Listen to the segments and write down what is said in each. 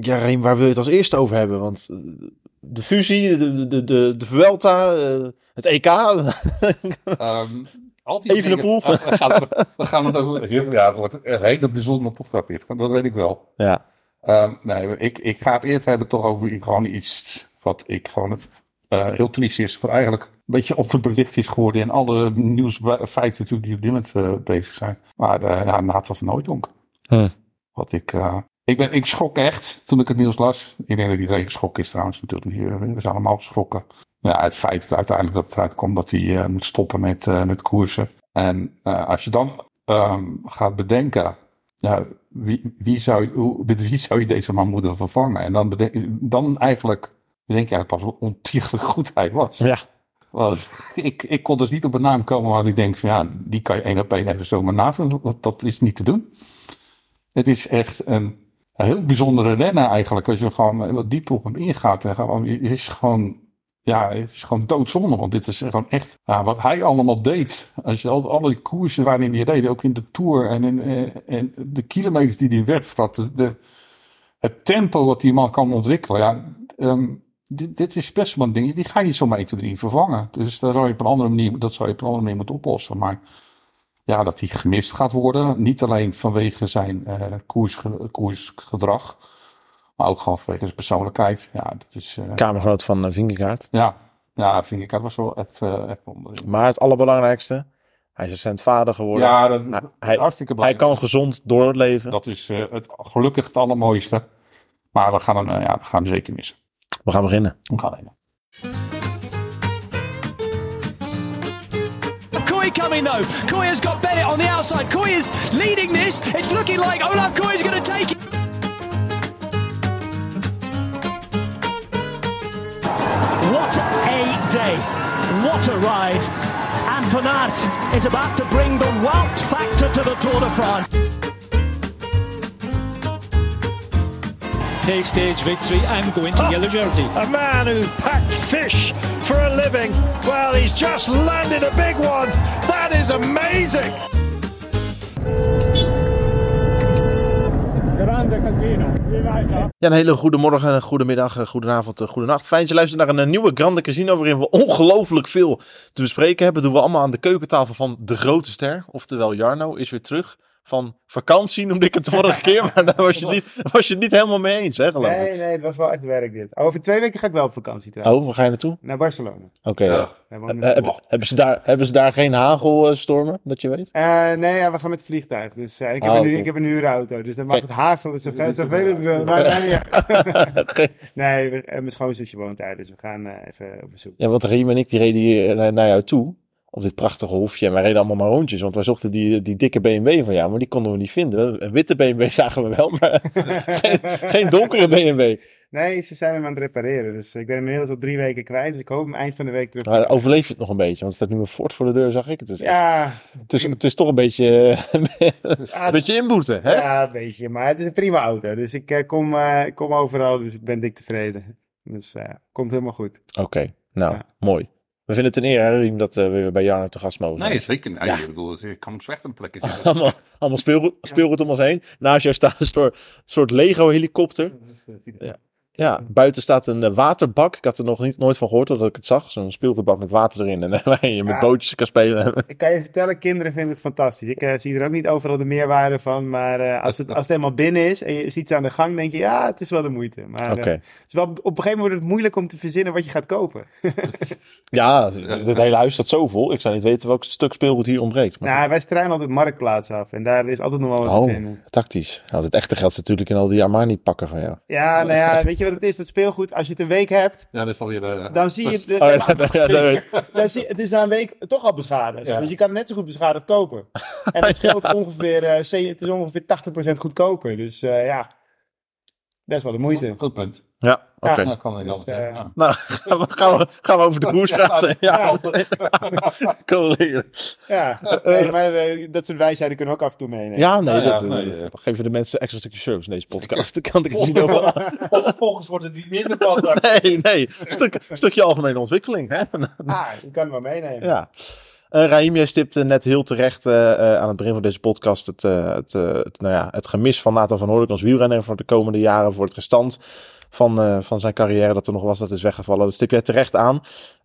Ja, Reem, waar wil je het als eerste over hebben? Want eh, de fusie, de, de, de, de Vuelta, eh, het EK. Ehm, al die dingen- We gaan, het- we gaan het over. Ja, het wordt een hele bijzondere podcast, dit, want dat weet ik wel. ja. Ehm, nee, ik, ik ga het eerst hebben toch over gewoon iets wat ik gewoon eh, heel triest is. Wat eigenlijk een beetje onderbelicht is geworden in alle nieuwsfeiten natuurlijk die op dit moment eh, bezig zijn. Maar uh, ja, Nathan van Nooijdonk. Hm. Wat ik, ik, ben, ik schrok echt toen ik het nieuws las. Ik denk dat iedereen geschrokken is trouwens natuurlijk. Hier, we zijn allemaal geschrokken. Ja, het feit dat uiteindelijk dat het uitkomt dat hij eh, moet stoppen met, eh, met koersen. En eh, als je dan ehm, gaat bedenken, ja, wie, wie zou, je- hoe, met wie zou je deze man moeten vervangen? En dan, bedenk, dan eigenlijk bedenk je eigenlijk pas hoe ontiegelijk goed hij was. Ja. Want ik, ik kon dus niet op een naam komen waar ik denk van ja, die kan je één op één even zomaar nadoen. Dat, dat is niet te doen. Het is echt een, een heel bijzondere renner eigenlijk. Als je gewoon wat dieper op hem ingaat. Gewoon, het is gewoon, ja, het is gewoon doodzonde. Want dit is gewoon echt wat hij allemaal deed. Als je al die koersen waarin hij reed, ook in de Tour en, in, eh, en de kilometers die hij werd, de, het tempo wat die man kan ontwikkelen. Ja, ehm, dit, dit is best wel een ding. Die ga je zo 1, 2, 3 vervangen. Dus daar zou je op een andere manier, dat zou je op een andere manier moeten oplossen. Maar ja, dat hij gemist gaat worden. Niet alleen vanwege zijn eh, koersge- koersgedrag. Maar ook gewoon vanwege zijn persoonlijkheid. Ja, dat is, eh, Kamergenoot van uh, Vingegaard. ja, ja, dat was wel echt, echt. Maar het allerbelangrijkste, hij is recent vader geworden. Ja, dat, Hij- hij- hartstikke blij. hij kan gezond doorleven. Dat is het, gelukkig het allermooiste. Maar we gaan hem, ja, we gaan hem zeker missen. We gaan beginnen. We gaan even. Koei coming though. Koei has got Bennett on the outside. Koei is leading this. It's looking like Olaf Koei is going to take it. What a day. What a ride. And is about to bring the Wout factor to the Tour de France. Take stage victory and go into yellow jersey. A man who packed fish for a living. Well, he's just landed a big one. That is amazing. Ja, een hele goede morgen, een goede middag, een goede avond, een goede nacht. Fijn dat je luistert naar een eh, nieuwe Grande Casino waarin we ongelooflijk veel te bespreken hebben. doen we allemaal aan de keukentafel van de grote ster. Oftewel Jarno is weer terug van vakantie, noemde ik het de vorige keer. Maar daar was je, het niet, was je het niet helemaal mee eens, hè geloof ik. Nee, nee, het was wel echt werk dit. Over twee weken ga ik wel op vakantie trouwens. Oh, waar ga je naartoe? Naar Barcelona. Oké. ja. Eh, in- hebben, hebben, ze daar, hebben ze daar geen hagelstormen, dat je weet? Eh, nee, ja, we gaan met het vliegtuig. Dus eh, ik, heb Oh, een, nu, cool. ik heb een huurauto. Dus dan mag Kijk. het hagelen zoveel, zoveel het wil. Maar, nee, ja. Geen- nee we, eh, mijn schoonzusje woont daar. Dus we gaan eh, even op bezoek. Ja, want Riem en ik die reden hier naar, naar jou toe. Op dit prachtige hofje. En wij reden allemaal maar rondjes. Want wij zochten die, die dikke BMW van jou. Maar die konden we niet vinden. Een witte BMW zagen we wel. Maar geen, geen donkere BMW. Nee, ze zijn hem aan het repareren. Dus ik ben inmiddels al drie weken kwijt. Dus ik hoop hem eind van de week terug. Maar overleef je het nog een beetje? Want er staat nu een Ford voor de deur, zag ik. Het is, Ja, het is, het is toch een beetje, een beetje inboeten. Hè? ja, een beetje. Maar het is een prima auto. Dus ik eh, kom, eh, kom overal. Dus ik ben dik tevreden. Dus eh komt helemaal goed. Oké, nou, Ja. mooi. We vinden het een eer, hè, Riem, dat eh, we weer bij Jarno te gast mogen zijn. Nee, zeker. Nee, Ja. Ik bedoel, ik kan hem slecht een plekje zitten. Allemaal, allemaal speelgoed, speelgoed om ons heen. Naast jou staat een soort, soort Lego-helikopter. Ja. Ja, buiten staat een eh, waterbak. Ik had er nog niet, nooit van gehoord totdat ik het zag. Zo'n speelgoedbak met water erin. En waar je met Ja. bootjes kan spelen. Ik kan je vertellen, kinderen vinden het fantastisch. Ik eh, zie er ook niet overal de meerwaarde van. Maar eh, als, het, als het helemaal binnen is en je ziet ze aan de gang, denk je, ja, het is wel de moeite. Maar het is wel, op een gegeven moment wordt het moeilijk om te verzinnen wat je gaat kopen. Ja, het hele huis staat zo vol. Ik zou niet weten welk stuk speelgoed hier ontbreekt. Maar... nou, wij struinen altijd marktplaats af en daar is altijd nog wel wat te oh, vinden. tactisch. Nou, het echte geld natuurlijk in al die Armani pakken van jou. Ja, nou ja, weet je wat het is? Dat speelgoed, als je het een week hebt, Ja, dat is alweer de... dan zie je... dat De, Oh, ja, ja, ja, ja. dan zie, het is na een week toch al beschadigd. Ja. Dus je kan het net zo goed beschadigd kopen. En het scheelt ongeveer, eh, ze- het is ongeveer 80% goedkoper. Dus eh, ja, dat is wel de moeite. Goed punt. Ja, oké. Ja. Dat kan ik Dus, eh, ja. Nou, gaan we, gaan, we, gaan we over de koers praten. Ja, kom leren. Ja, nee, maar eh, dat soort wijsheden kunnen we ook af en toe meenemen. Ja, nee, Ja, ja, dat, nee, eh, geven de mensen extra stukje service in deze podcast. Dat kan ik niet over. Volgens wordt het niet minder podcast. Nee, nee. Stuk, stukje algemene ontwikkeling. Hè? Ah, je kan hem wel meenemen. Ja. Eh Raheem, jij stipte net heel terecht eh, eh, aan het begin van deze podcast het, eh, het, eh, het, nou ja, het gemis van Nathan van Hoornik als wielrenner voor de komende jaren, voor het restant van, eh, van zijn carrière dat er nog was, dat is weggevallen. Dat stip jij terecht aan.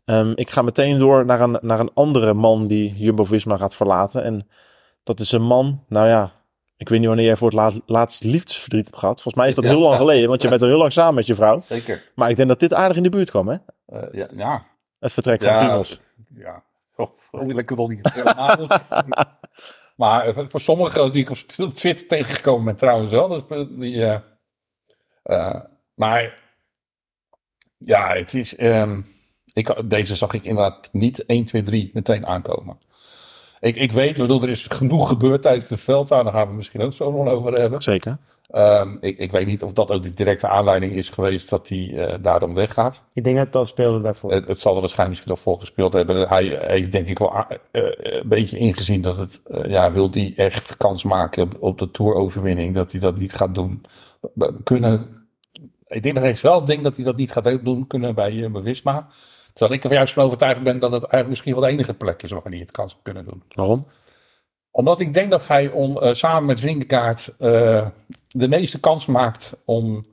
Ehm, ik ga meteen door naar een, naar een andere man die Jumbo-Visma gaat verlaten. En dat is een man, nou ja, ik weet niet wanneer jij voor het laat, laatst liefdesverdriet hebt gehad. Volgens mij is dat Ja, heel lang ja. geleden, want je bent er heel lang samen met je vrouw. Zeker. Maar ik denk dat dit aardig in de buurt kwam, hè? Eh, ja, ja, Het vertrek van Primos. ja. Oh, oh, het wel niet maar eh, voor sommigen die ik op Twitter tegengekomen ben trouwens wel. Dus die, maar ja, het is... ehm, ik, deze zag ik inderdaad niet 1, 2, 3 meteen aankomen. Ik, ik weet, bedoel, er is genoeg gebeurd tijdens de veldtuin. Daar gaan we het misschien ook zo nog over hebben. Zeker. Ehm, ik, ik weet niet of dat ook de directe aanleiding is geweest dat hij eh, daarom weggaat. Ik denk dat het al speelde daarvoor. Het, het zal er waarschijnlijk misschien al voor gespeeld hebben. Hij heeft denk ik wel a- eh, een beetje ingezien dat het, eh, ja, wil hij echt kans maken op de toeroverwinning, dat hij dat niet gaat doen. We Kunnen, ik denk dat hij wel denkt dat hij dat niet gaat doen kunnen bij uh, Visma. Terwijl ik er juist van overtuigd ben dat het eigenlijk misschien wel de enige plek is waar hij het kan kunnen doen. Waarom? Omdat ik denk dat hij om, eh, samen met Vingegaard eh, de meeste kans maakt om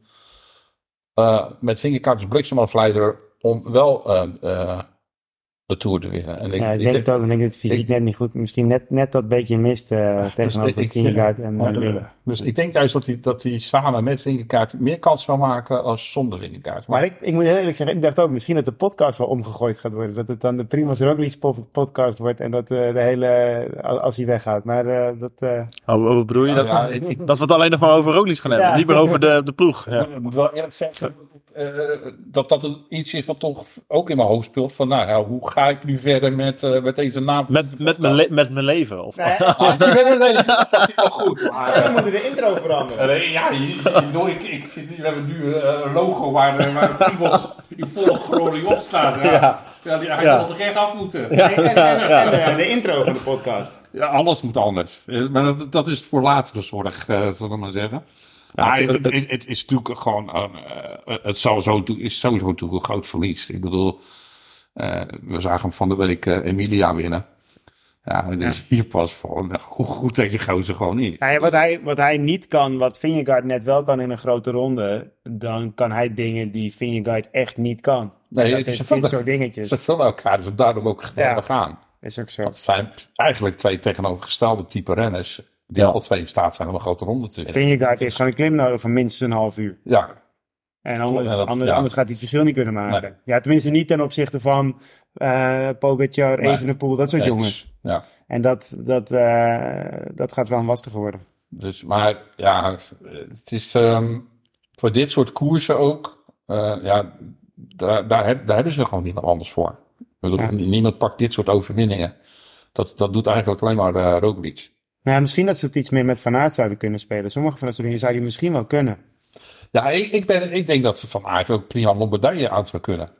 eh, met Vingegaard als bliksemafleider om wel eh, eh, de Tour te winnen. En ja, ik denk het ook. Ik denk dat het fysiek ik- net niet goed. Misschien net, net dat beetje mist eh tegenover ik- Vingegaard en en eh, Wille. Dus ik denk juist dat hij, dat hij samen met Vingegaard meer kans zou maken als zonder Vingegaard. Maar ik, ik moet heel eerlijk zeggen, ik dacht ook misschien dat de podcast wel omgegooid gaat worden. Dat het dan de Primoz Roglic po- podcast wordt en dat eh, de hele, als als hij weggaat. Maar eh, dat, eh, Oh, wat bedoel je? Nou dat, ja, ik- ik- dat we het alleen nog maar over Roglic gaan hebben. Ja. Niet meer over de, de ploeg. Ja. Ik moet wel eerlijk zeggen eh, dat dat een- iets is wat toch ook in mijn hoofd speelt. Van nou ja, hoe ga ik nu verder met, eh, met deze naam? Met, met, mijn met mijn leven. Of, Ah, die ben- nee, dat is wel goed. Maar, eh, de intro veranderen. Eh, ja, je- je- ik bedoel, ik, ik zit, we hebben nu eh, een logo waar, eh, waar Primos in volle glorie op staat. Ja. Ja. Ja. die, hij Ja. zal er echt af moeten. En, en, de intro van de podcast. Ja, alles moet anders. Maar dat, dat is voor latere zorg, eh zullen we maar zeggen. Maar het- het, het, het is natuurlijk gewoon, eh, het zal zo, is sowieso natuurlijk een groot verlies. Ik bedoel, eh, we zagen hem van de week Emilia winnen. Ja, het is hier pas van eh, hoe goed deze gozer gewoon is. Nou ja, wat, hij, wat hij niet kan, wat Vingegaard net wel kan in een grote ronde, dan kan hij dingen die Vingegaard echt niet kan. Nee, het is dit soort dingetjes. Ze vullen elkaar, dus daarom ook geweldig aan. Is ook zo. Dat zijn eigenlijk twee tegenovergestelde type renners. Die Ja. alle twee in staat zijn om een grote ronde te winnen. Vingegaard heeft gewoon een klim nodig van minstens een half uur. Ja, En anders, Ja, dat- anders, ja. anders gaat hij het verschil niet kunnen maken. Nee. Ja, tenminste niet ten opzichte van eh Pogacar, Nee. Evenepoel, dat soort eens. jongens. Ja. En dat, dat, eh, dat gaat wel een lastige worden. Dus, maar ja, het is ehm, voor dit soort koersen ook. eh, ja, daar, daar, heb- daar hebben ze gewoon niemand anders voor. Ik bedoel, Ja. Niemand pakt dit soort overwinningen. Dat, dat doet eigenlijk alleen maar uh, Roglic. Nou, ja, misschien dat ze het iets meer met Van Aert zouden kunnen spelen. Sommige van dat soort dingen zou hij misschien wel kunnen. Ja, ik, ik, ben, ik denk dat ze van Aert ook prima Lombardije aan zou kunnen.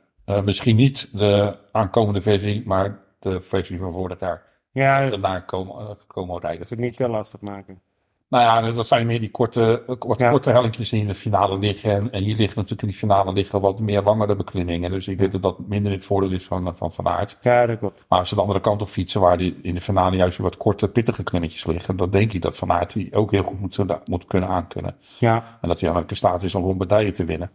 Misschien niet de aankomende versie, maar de versie van vorig jaar. Ja, Daarna komen, eh, komen rijden. dat ze het niet te lastig maken. Nou ja, dat zijn meer die korte, korte, Ja. korte hellinkjes die in de finale liggen. En, en hier liggen natuurlijk in die finale liggen wat meer langere beklimmingen. Dus ik denk dat dat minder in het voordeel is van Van, van Aert. Ja, dat klopt. Maar als ze de andere kant op fietsen, waar die in de finale juist wat korte, pittige klimmetjes liggen, dan denk ik dat Van Aert die ook heel goed moet, moet kunnen aankunnen. Ja, En dat hij ook in staat is om Lombardije te winnen.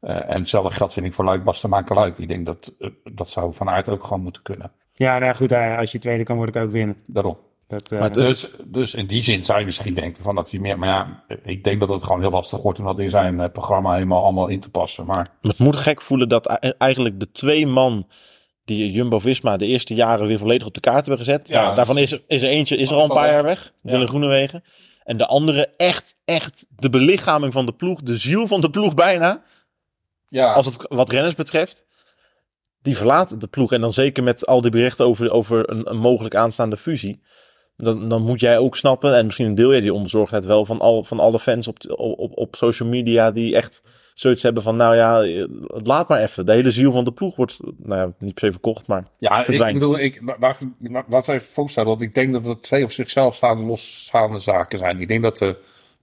Eh, en hetzelfde geldt vind ik voor Luik Bastenaken Luik. Ik denk dat eh, dat zou Van Aert ook gewoon moeten kunnen. Ja nou ja, goed, eh, als je tweede kan, word ik ook winnen. Daarom. Dat, eh, Maar Dus, dus in die zin zou je misschien denken van dat hij meer. Maar ja, ik denk dat het gewoon heel lastig wordt om dat in zijn eh, programma helemaal allemaal in te passen. Maar Het moet gek voelen dat eigenlijk de twee man die Jumbo-Visma de eerste jaren weer volledig op de kaart hebben gezet. Ja, nou, daarvan is, er- is er eentje is er al een paar jaar weg. Dylan Groenewegen. En de andere echt, echt de belichaming van de ploeg. De ziel van de ploeg bijna. ja, Als het wat renners betreft. Die verlaat de ploeg. En dan zeker met al die berichten over, over een, een mogelijk aanstaande fusie. Dan, dan moet jij ook snappen. En misschien deel jij die onbezorgdheid wel van, al, van alle fans op, op, op social media. Die echt zoiets hebben van, nou ja, laat maar even. De hele ziel van de ploeg wordt, nou ja, niet per se verkocht, maar ja ik bedoel, ik, waar, waar- wat even voorstellen, want ik denk dat het twee op zichzelf staande losstaande zaken zijn. Ik denk dat de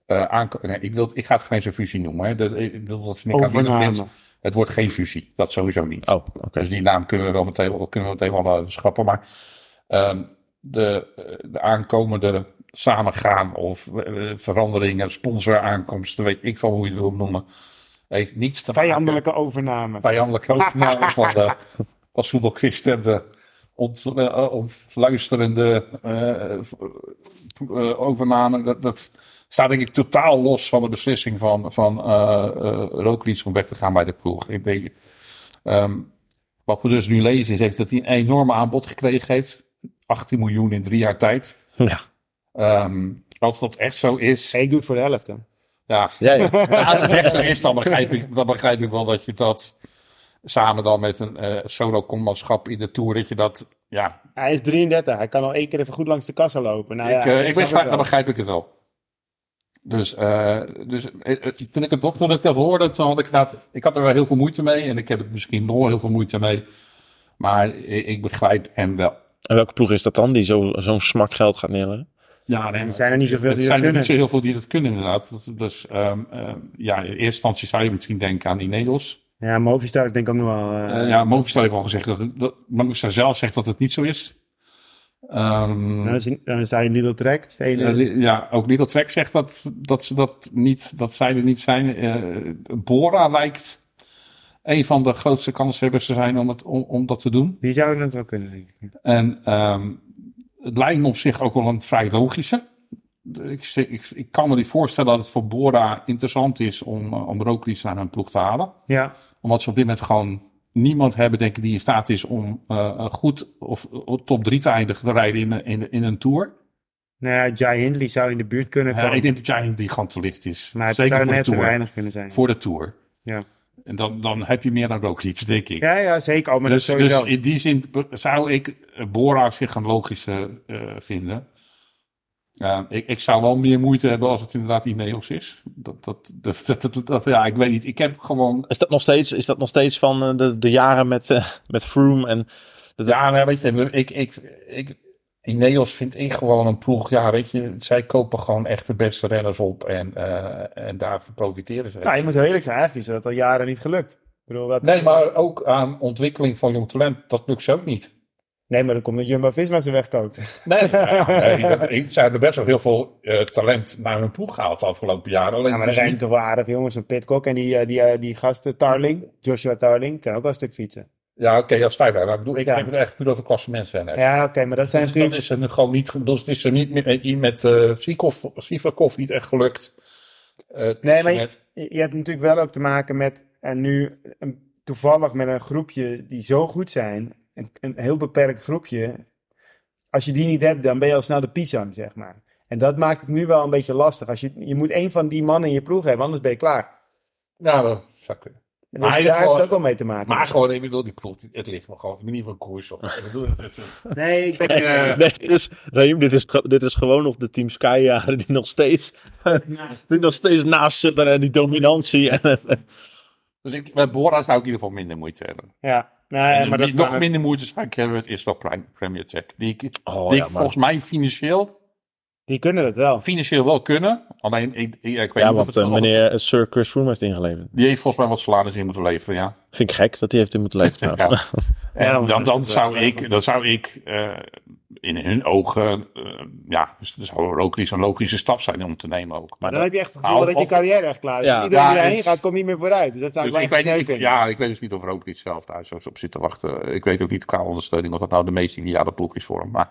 eh nee, ik, wil, ik ga het geen fusie noemen. Hè. Dat, ik bedoel, dat vind ik aan. Het wordt geen fusie. Dat sowieso niet. Oh, oké. Dus die naam kunnen we wel meteen, wel- kunnen we meteen wel even schrappen. Maar Ehm, de, eh, de aankomende samengaan of eh, veranderingen, sponsoraankomsten, weet ik van hoe je het wil noemen, heeft niets te maken Vijandelijke overname. vijandelijke overname van de Soedelquist en de ont, eh, ontluisterende eh, eh, overname. Dat, dat staat denk ik totaal los van de beslissing van, van eh eh, Roglic om weg te gaan bij de ploeg. Ik denk, ehm, wat we dus nu lezen is heeft dat hij een enorm aanbod gekregen heeft. 18 miljoen in drie jaar tijd. Ja. Ehm, als dat echt zo is, Ik doe het voor de helft. Hè. ja, Ja, ja. als het echt zo is, dan begrijp ik, dan begrijp ik wel dat je dat samen dan met een eh solo-commanschap in de Tour, dat je dat, ja, Hij is 33. Hij kan al één keer even goed langs de kassa lopen. Nou, ik, ja, eh, ik wist, het dan begrijp ik het wel. Dus, eh, dus toen ik het toen ik dat hoorde, toen had ik ik had er wel heel veel moeite mee en ik heb er misschien nog heel veel moeite mee. Maar ik, ik begrijp hem wel. En welke ploeg is dat dan die zo- zo'n smak geld gaat neerleggen? Ja, nee, Er zijn er niet zoveel Het die zijn dat er niet kunnen. zo heel veel die dat kunnen, inderdaad. Dus ja, in eerste instantie zou je misschien denken aan Ineos. Ja, Movistar ik denk ook nog wel. Eh, ja, Movistar heeft al gezegd dat het, dat, Movistar zelf zegt dat het niet zo is. Ehm, Dan, is, dan zou je Lidl Trek. ja, ook Lidl Trek zegt dat, dat ze dat niet, dat zij er niet zijn. Eh, Bora lijkt een van de grootste kanshebbers te zijn om, het, om, om dat te doen. die zouden het wel kunnen, denk ik. En ehm, het lijkt me op zich ook wel een vrij logische. Ik, ik, ik kan me niet voorstellen dat het voor Bora interessant is om, om Roglic naar hun ploeg te halen. Ja, Omdat ze op dit moment gewoon niemand hebben, denk ik, die in staat is om eh, goed of of top 3 te eindigen te rijden in, een- in, in een tour. nou ja, Jai Hindley zou in de buurt kunnen Ja, komen. ik denk dat jij die gewoon te licht is. maar het Zeker zou voor de, net te weinig kunnen zijn. voor de Tour. Ja, En dan, dan heb je meer dan Roglic, denk ik. ja, ja zeker. Oh, maar dus, dat dus in die zin zou ik eh, Bora zich een logische eh, vinden. Ja, ik, ik zou wel meer moeite hebben als het inderdaad Ineos is. Dat, dat, dat, dat, dat- dat- ja, ik weet niet. Ik heb gewoon... Is dat nog steeds, is dat nog steeds van eh, de, de jaren met, eh, met Froome en... Dat, Ja, nou, weet je, ik, ik, ik, Ineos vind ik gewoon een ploeg. Ja, weet je, zij kopen gewoon echt de beste renners op en, eh, en daarvan profiteren ze. Nou, je moet heel eerlijk zijn. Eigenlijk is dat al jaren niet gelukt. Ik bedoel, dat... Nee, maar ook aan ontwikkeling van jong talent, dat lukt ze ook niet. Nee, maar dan komt dat Jumbo-Visma ze wegkoopt. Nee, ja, nee dat- ik- ze hebben best wel heel veel eh, talent naar hun ploeg gehaald de afgelopen jaren. Alleen Ja, maar er dus zijn niet- toch wel aardige jongens. Een Pitcock en die, eh, die, eh, die gasten Tarling. Joshua Tarling. Kan ook wel een stuk fietsen. Ja, oké, als vijfrijder. Maar ik bedoel, ik Ja. heb het echt puur over klassementsrenners. Ja, oké. maar dat zijn Dus dat natuurlijk... is er gewoon niet, dus het is er niet met, met eh Sivakov, Sivakov niet echt gelukt. Eh, het Nee, maar je, hebt natuurlijk wel ook te maken met... En nu een, toevallig met een groepje die zo goed zijn. Een, een heel beperkt groepje. Als je die niet hebt, dan ben je al snel de pisang, zeg maar. En dat maakt het nu wel een beetje lastig. Als je, je moet een van die mannen in je ploeg hebben, anders ben je klaar. Ja, dat zou kunnen. En Maar dus in daar heeft het ook wel mee te maken. Maar gewoon, ik bedoel, die ploeg, het ligt me gewoon op de manier van koers op. Ik Nee, ik ben... eh, nee, dit is, Raheem, dit is, dit is gewoon nog de Team Sky jaren die nog steeds, die nog steeds naast zitten en die dominantie. En, dus ik, met Bora zou ik in ieder geval minder moeite hebben. Ja, nee, En Eh, maar dat nog minder moeite hebben, is wel Prime- Premier Tech. Die ik, Oh, die ja, ik maar- volgens mij financieel, Die kunnen het wel. financieel wel kunnen. Alleen, ik, ik, ik weet ja, niet of het, eh, of het- meneer Sir Chris Froome heeft ingeleverd. Die heeft volgens mij wat salaris in moeten leveren, ja. Vind ik gek dat hij heeft in moeten leveren. ja. En dan, dan zou ik, dan zou ik eh, in hun ogen, eh, ja, dus dat zou ook iets een logische stap zijn om te nemen ook. Maar dan heb je echt het gevoel Nou, dat je carrière echt klaar is. Ja. Iedereen die Ja, gaat, komt niet meer vooruit. Dus dat zou ik Dus ik weet, ik, ja, ik weet dus niet of er ook niet zelf thuis zo op zit te wachten. Ik weet ook niet qua ondersteuning of dat nou de meest ideale ploeg is voor hem. Maar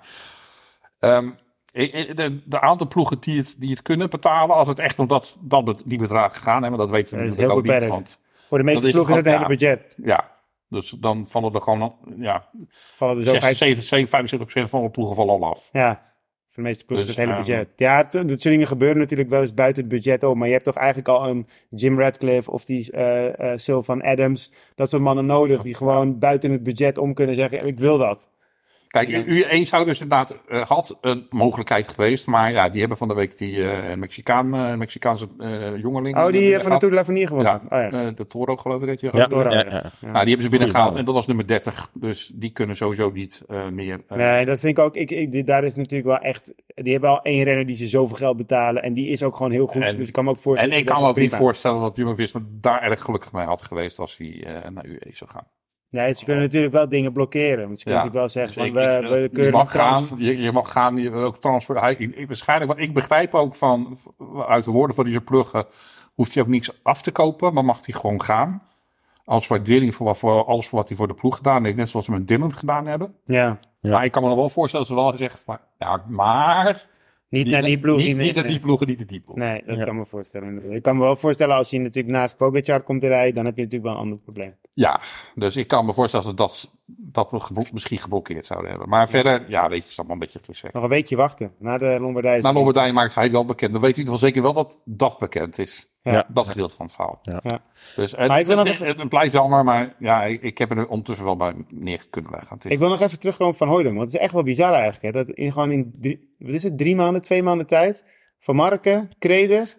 ehm, ik- ik- de, de aantal ploegen die het, die het kunnen betalen, als het echt om dat, dat die bedragen gaan, hè, maar dat weten we Dat natuurlijk ook niet. Want, Voor de meeste ploegen is het hele budget. ja, dus dan vallen er gewoon, ja, Vallen er zo 60, vijf... 70, 75 van de ploegen vallen al af. Ja, voor de meeste ploegen Dus, het hele budget. Ja, dat soort dingen gebeuren natuurlijk wel eens buiten het budget om. Maar je hebt toch eigenlijk al een Jim Radcliffe of die eh Sylvan Adams. Dat soort mannen nodig die gewoon buiten het budget om kunnen zeggen, ik wil dat. Kijk, U1 zou dus inderdaad, eh, had een mogelijkheid geweest, maar ja, die hebben van de week die eh Mexicaan, eh, Mexicaanse jongeling. Oh, die van de Tour de l'Avenir gewonnen Ja. Oh, ja. de Toro geloof ik heet die. Ja, Toro, ja, ja. ja. Nou, die hebben ze binnengehaald en dat was nummer 30. Dus die kunnen sowieso niet meer. Nee, dat vind ik ook. Ik, ik, daar is natuurlijk wel echt. Die hebben al één renner die ze zoveel geld betalen. En die is ook gewoon heel goed. En- dus ik kan me ook voorstellen. en ik dat kan me ook prima. niet voorstellen dat Jumbo Visma daar erg gelukkig mee had geweest als hij naar UE zou gaan. Nee, ze kunnen natuurlijk wel dingen blokkeren. Want ze kunnen Ja. natuurlijk wel zeggen Dus van ik- we, ik- we je kunnen mag trans- gaan, je, je mag gaan, je ook transfer. Hij, ik, ik- waarschijnlijk, want ik begrijp ook van, uit de woorden van deze pluggen, hoeft hij ook niks af te kopen, maar mag hij gewoon gaan. Als waardering voor, wat, voor alles voor wat hij voor de ploeg gedaan heeft, net zoals ze met Dylan gedaan hebben. Ja, Ja. Maar ik kan me nog wel voorstellen dat ze wel zeggen van, ja, maar... niet naar die ploeg. Niet, naar die ploegen, niet naar die ploeg. Nee, dat Ja. kan me voorstellen. Ik kan me wel voorstellen als je natuurlijk naast Pogacar komt te rijden, dan heb je natuurlijk wel een ander probleem. Ja, dus ik kan me voorstellen dat dat, dat we gebo- misschien geblokkeerd zouden hebben. Maar verder, ja, weet je, is allemaal een beetje te zeggen. Nog een weekje wachten na de Lombardije. Na Lombardije maakt hij wel bekend. Dan weet hij wel zeker wel dat dat bekend is. Ja. Dat gedeelte van het verhaal. Ja. Dus het, Maar ik wil het, nog het, het blijft jammer, maar ja, ik, ik heb er ondertussen wel bij neer kunnen leggen. Ik wil nog even terugkomen van Hooydonk, want het is echt wel bizar eigenlijk. Hè? Dat in, gewoon in drie, wat is het, drie maanden, twee maanden tijd, Van Marken, Kreder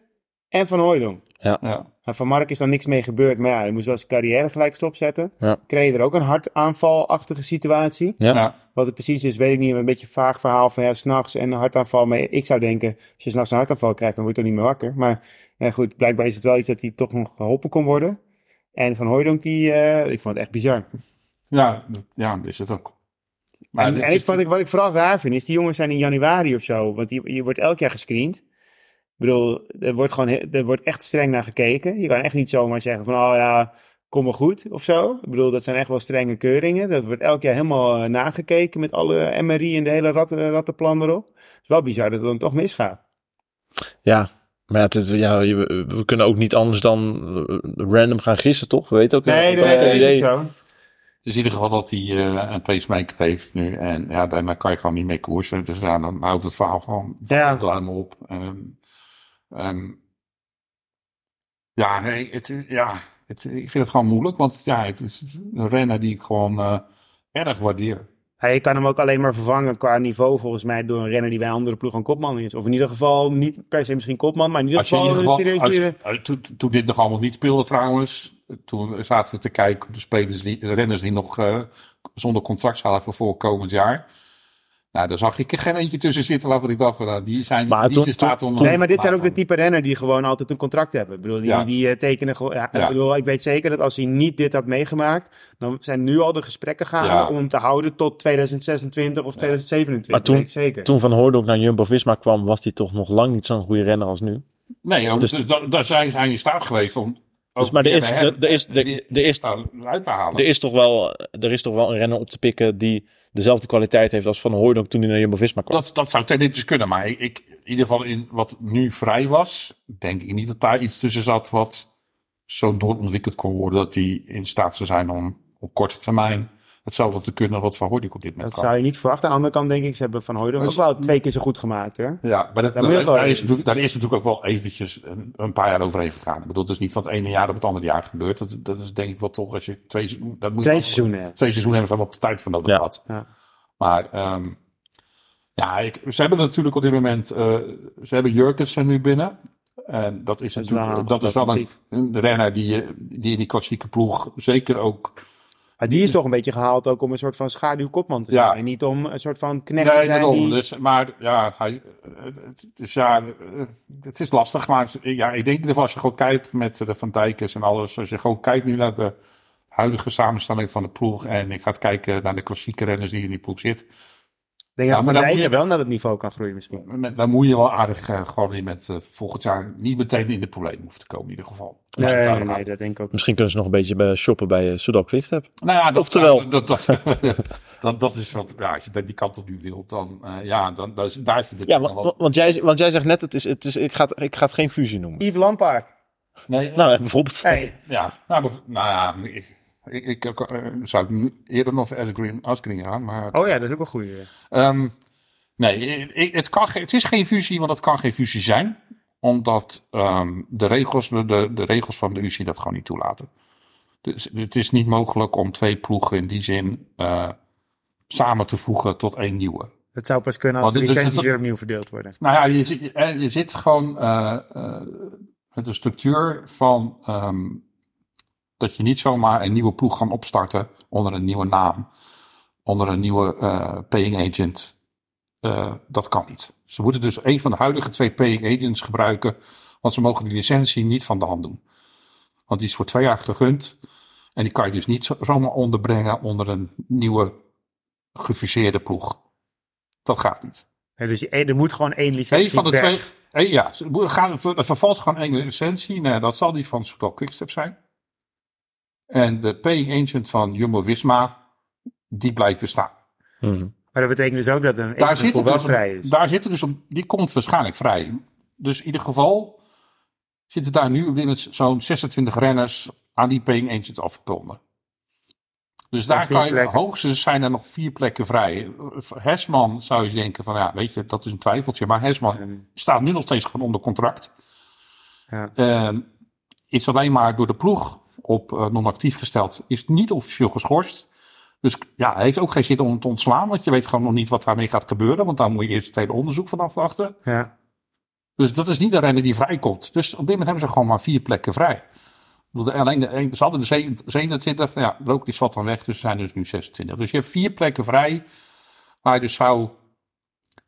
en Van Hooydonk. ja. En van Mark is dan niks mee gebeurd, maar ja, hij moest wel zijn carrière gelijk stopzetten. Ja. Kreder ook een hartaanvalachtige situatie. Ja. Ja. Wat het precies is, weet ik niet. Een beetje een vaag verhaal van ja, s'nachts en een hartaanval. Maar ik zou denken, als je s'nachts een hartaanval krijgt, dan word je toch niet meer wakker. Maar ja, goed, blijkbaar is het wel iets dat hij toch nog geholpen kon worden. En Van Hooydonk, die, eh, ik vond het echt bizar. Ja, dat, ja, dat is het ook. Maar en ik, wat, ik, wat ik vooral raar vind, is die jongens zijn in januari of zo. Want je wordt elk jaar gescreend. Ik bedoel, er wordt, gewoon, er wordt echt streng naar gekeken. Je kan echt niet zomaar zeggen van, oh ja, kom maar goed of zo. Ik bedoel, dat zijn echt wel strenge keuringen. Dat wordt elk jaar helemaal eh, nagekeken met alle MRI en de hele ratten, rattenplan erop. Het is wel bizar dat het dan toch misgaat. Ja, maar ja, het we kunnen ook niet anders dan eh, random gaan gissen, toch? We weten ook Nee, ook nee, wel dat is zo. Dus in ieder geval dat hij eh, een pacemaker heeft nu. En ja, daarmee kan je gewoon niet mee koersen. Dus ja, dan houdt het verhaal gewoon Ja. op. En, en, ja, nee, het, ja het, ik vind het gewoon moeilijk. Want ja, het is een renner die ik gewoon eh, erg waardeer. Hij kan hem ook alleen maar vervangen qua niveau volgens mij door een renner die bij een andere ploeg een kopman is. Of in ieder geval niet per se misschien kopman, maar in ieder je in geval, ieder geval als- eh, toen, toen dit nog allemaal niet speelde trouwens, toen zaten we te kijken op de spelers die, de renners die nog eh, zonder contract zouden voor volgend jaar. Nou, daar zag ik er geen eentje tussen zitten waarvan ik dacht van, nou, die zijn Maar die toen- is in staat om... Nee, maar dit zijn ook de type renner die gewoon altijd een contract hebben. Ik bedoel, die, Ja. die eh, tekenen gewoon. Ja, Ja. Ik, bedoel, ik weet zeker dat als hij niet dit had meegemaakt, dan zijn nu al de gesprekken gaande Ja. om hem te houden tot 2026 of 2027. Maar toen- zeker. Toen Van Hooydonk naar Jumbo-Visma kwam, was hij toch nog lang niet zo'n goede renner als nu. Nee, Dus- dus, daar, zijn zij in staat geweest om... Dus, maar er is, er, er is, er, er is, eruit te halen. er, is toch wel, er is toch wel een renner op te pikken die dezelfde kwaliteit heeft als Van Hooydonk toen hij naar Jumbo-Visma kwam. Dat, dat zou theoretisch kunnen, maar ik, ik- in ieder geval in wat nu vrij was, denk ik niet dat daar iets tussen zat wat zo doorontwikkeld kon worden dat hij in staat zou zijn om op korte termijn hetzelfde te kunnen wat Van Hooydonk op dit moment dat kan. zou je niet verwachten. Aan de andere kant denk ik, ze hebben Van Hooydonk ook wel twee keer zo goed gemaakt. Hè? Ja, maar dat, Daar wel is natuurlijk, daar is natuurlijk ook wel eventjes een, een paar jaar overheen gegaan. Ik bedoel, het is niet van het ene jaar op het andere jaar gebeurd. Dat, dat is denk ik wel toch als je twee, seizoen- dat moet Twee wel- seizoenen. hè. Twee seizoenen hebben ze daar wat tijd nodig Ja. gehad. Ja. Maar ehm, ja, ik, ze hebben natuurlijk op dit moment, eh, ze hebben Jurgensen nu binnen. En dat is Dat is natuurlijk, wel een dat is wel een, een renner die, die in die klassieke ploeg zeker ook... Maar die is toch een beetje gehaald ook om een soort van schaduwkopman te Ja. zijn. En niet om een soort van knecht te Nee, zijn. daarom. Die... Dus, maar ja, hij, dus ja, het is lastig. Maar ja, ik denk geval als je gewoon kijkt met de Van Dijkers en alles. Als je gewoon kijkt nu naar de huidige samenstelling van de ploeg. En ik ga kijken naar de klassieke renners die in die ploeg zitten. Ik denk Ja, dat maar Van dan moet je- wel naar het niveau kan groeien misschien. Daar moet je wel aardig eh, gewoon in met eh, volgend jaar niet meteen in de problemen hoeven te komen in ieder geval. Nee, nee, gaat. nee, dat denk ik ook. Misschien kunnen ze nog een beetje bij shoppen bij uh, Soudal Quickstep. Nou ja, dat, Oftewel. Dat, dat, dat, dat is wat, ja, als je die kant op nu wilt, dan, eh, ja, dan, daar is, daar is het Ja, want, want, jij, want jij zegt net, het is, het is, ik, ga het, ik ga het geen fusie noemen. Yves Lampaard. Nee, Nou, bijvoorbeeld. Hey, Ja, nou, nou ja, ik, ik, ik eh, zou het nu eerder nog Asgreen, Asgreen gaan, maar... Oh ja, dat is ook een goede. ehm, nee, ik, het, kan, het is geen fusie, want het kan geen fusie zijn. Omdat ehm, de, regels, de, de regels van de UCI dat gewoon niet toelaten. Dus het is niet mogelijk om twee ploegen in die zin eh, samen te voegen tot één nieuwe. Dat zou pas kunnen als de licenties weer opnieuw verdeeld worden. Nou ja, je, zit- je, je zit gewoon eh, eh, met de structuur van ehm, dat je niet zomaar een nieuwe ploeg kan opstarten onder een nieuwe naam, onder een nieuwe eh, paying agent. Eh, dat kan niet. Ze moeten dus een van de huidige twee paying agents gebruiken, want ze mogen die licentie niet van de hand doen. Want die is voor twee jaar gegund. En die kan je dus niet zo- zomaar onderbrengen onder een nieuwe gefuseerde ploeg. Dat gaat niet. Ja, dus je- er moet gewoon één licentie Eén van de weg. twee. ja, er vervalt gewoon één licentie. Nou, dat zal die van Soudal Quickstep zijn. En de paying agent van Jumbo Visma, die blijft bestaan. Mhm. Maar dat betekent dus ook dat een Daar zit, er dus een- vrij is. daar zit er dus die komt waarschijnlijk vrij. Dus in ieder geval zitten daar nu binnen zo'n 26 renners aan die paying agent afgekomen. Dus daar kan je, plekken. hoogstens zijn er nog vier plekken vrij. Hesman zou je denken van, ja, weet je, dat is een twijfeltje. Maar Hesman staat nu nog steeds gewoon onder contract. Ja. Eh, is alleen maar door de ploeg op eh, non-actief gesteld. Is niet officieel geschorst. Dus ja, hij heeft ook geen zin om te ontslaan. Want je weet gewoon nog niet wat daarmee gaat gebeuren. Want daar moet je eerst het hele onderzoek van afwachten. Ja. Dus dat is niet de renner die vrijkomt. Dus op dit moment hebben ze gewoon maar vier plekken vrij. De- alleen de, ze hadden de zeven- 27, ja, Roglic valt dan weg, dus er zijn dus nu 26. Dus je hebt vier plekken vrij, waar je dus zou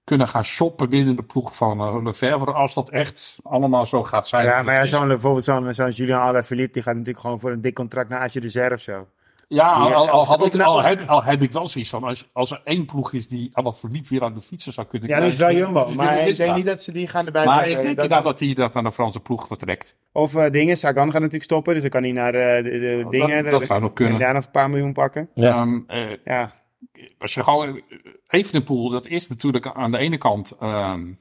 kunnen gaan shoppen binnen de ploeg van uh, Lefebvre, als dat echt allemaal zo gaat zijn. Ja, maar ja, zo'n, bijvoorbeeld zo'n, zo'n Julian Alaphilippe, die gaat natuurlijk gewoon voor een dik contract naar Asje de Zer of zo. Ja, al, al, had ik, nou- al, heb, al heb ik wel zoiets van, als, als er één ploeg is die aan het verliep weer aan het fietsen zou kunnen Ja, dat is wel krijgen, Jumbo. is Maar ik denk niet dat ze die gaan erbij Maar ik denk Dat- inderdaad dat hij dat aan de Franse ploeg vertrekt. Of eh, dingen, Sagan gaat natuurlijk stoppen, dus dan kan hij naar eh, de, de Dat- dingen. dat de- zou nog en kunnen. daar nog een paar miljoen pakken. Ja. Ehm, eh, Ja, als je gewoon Evenepoel, dat is natuurlijk aan de ene kant. ehm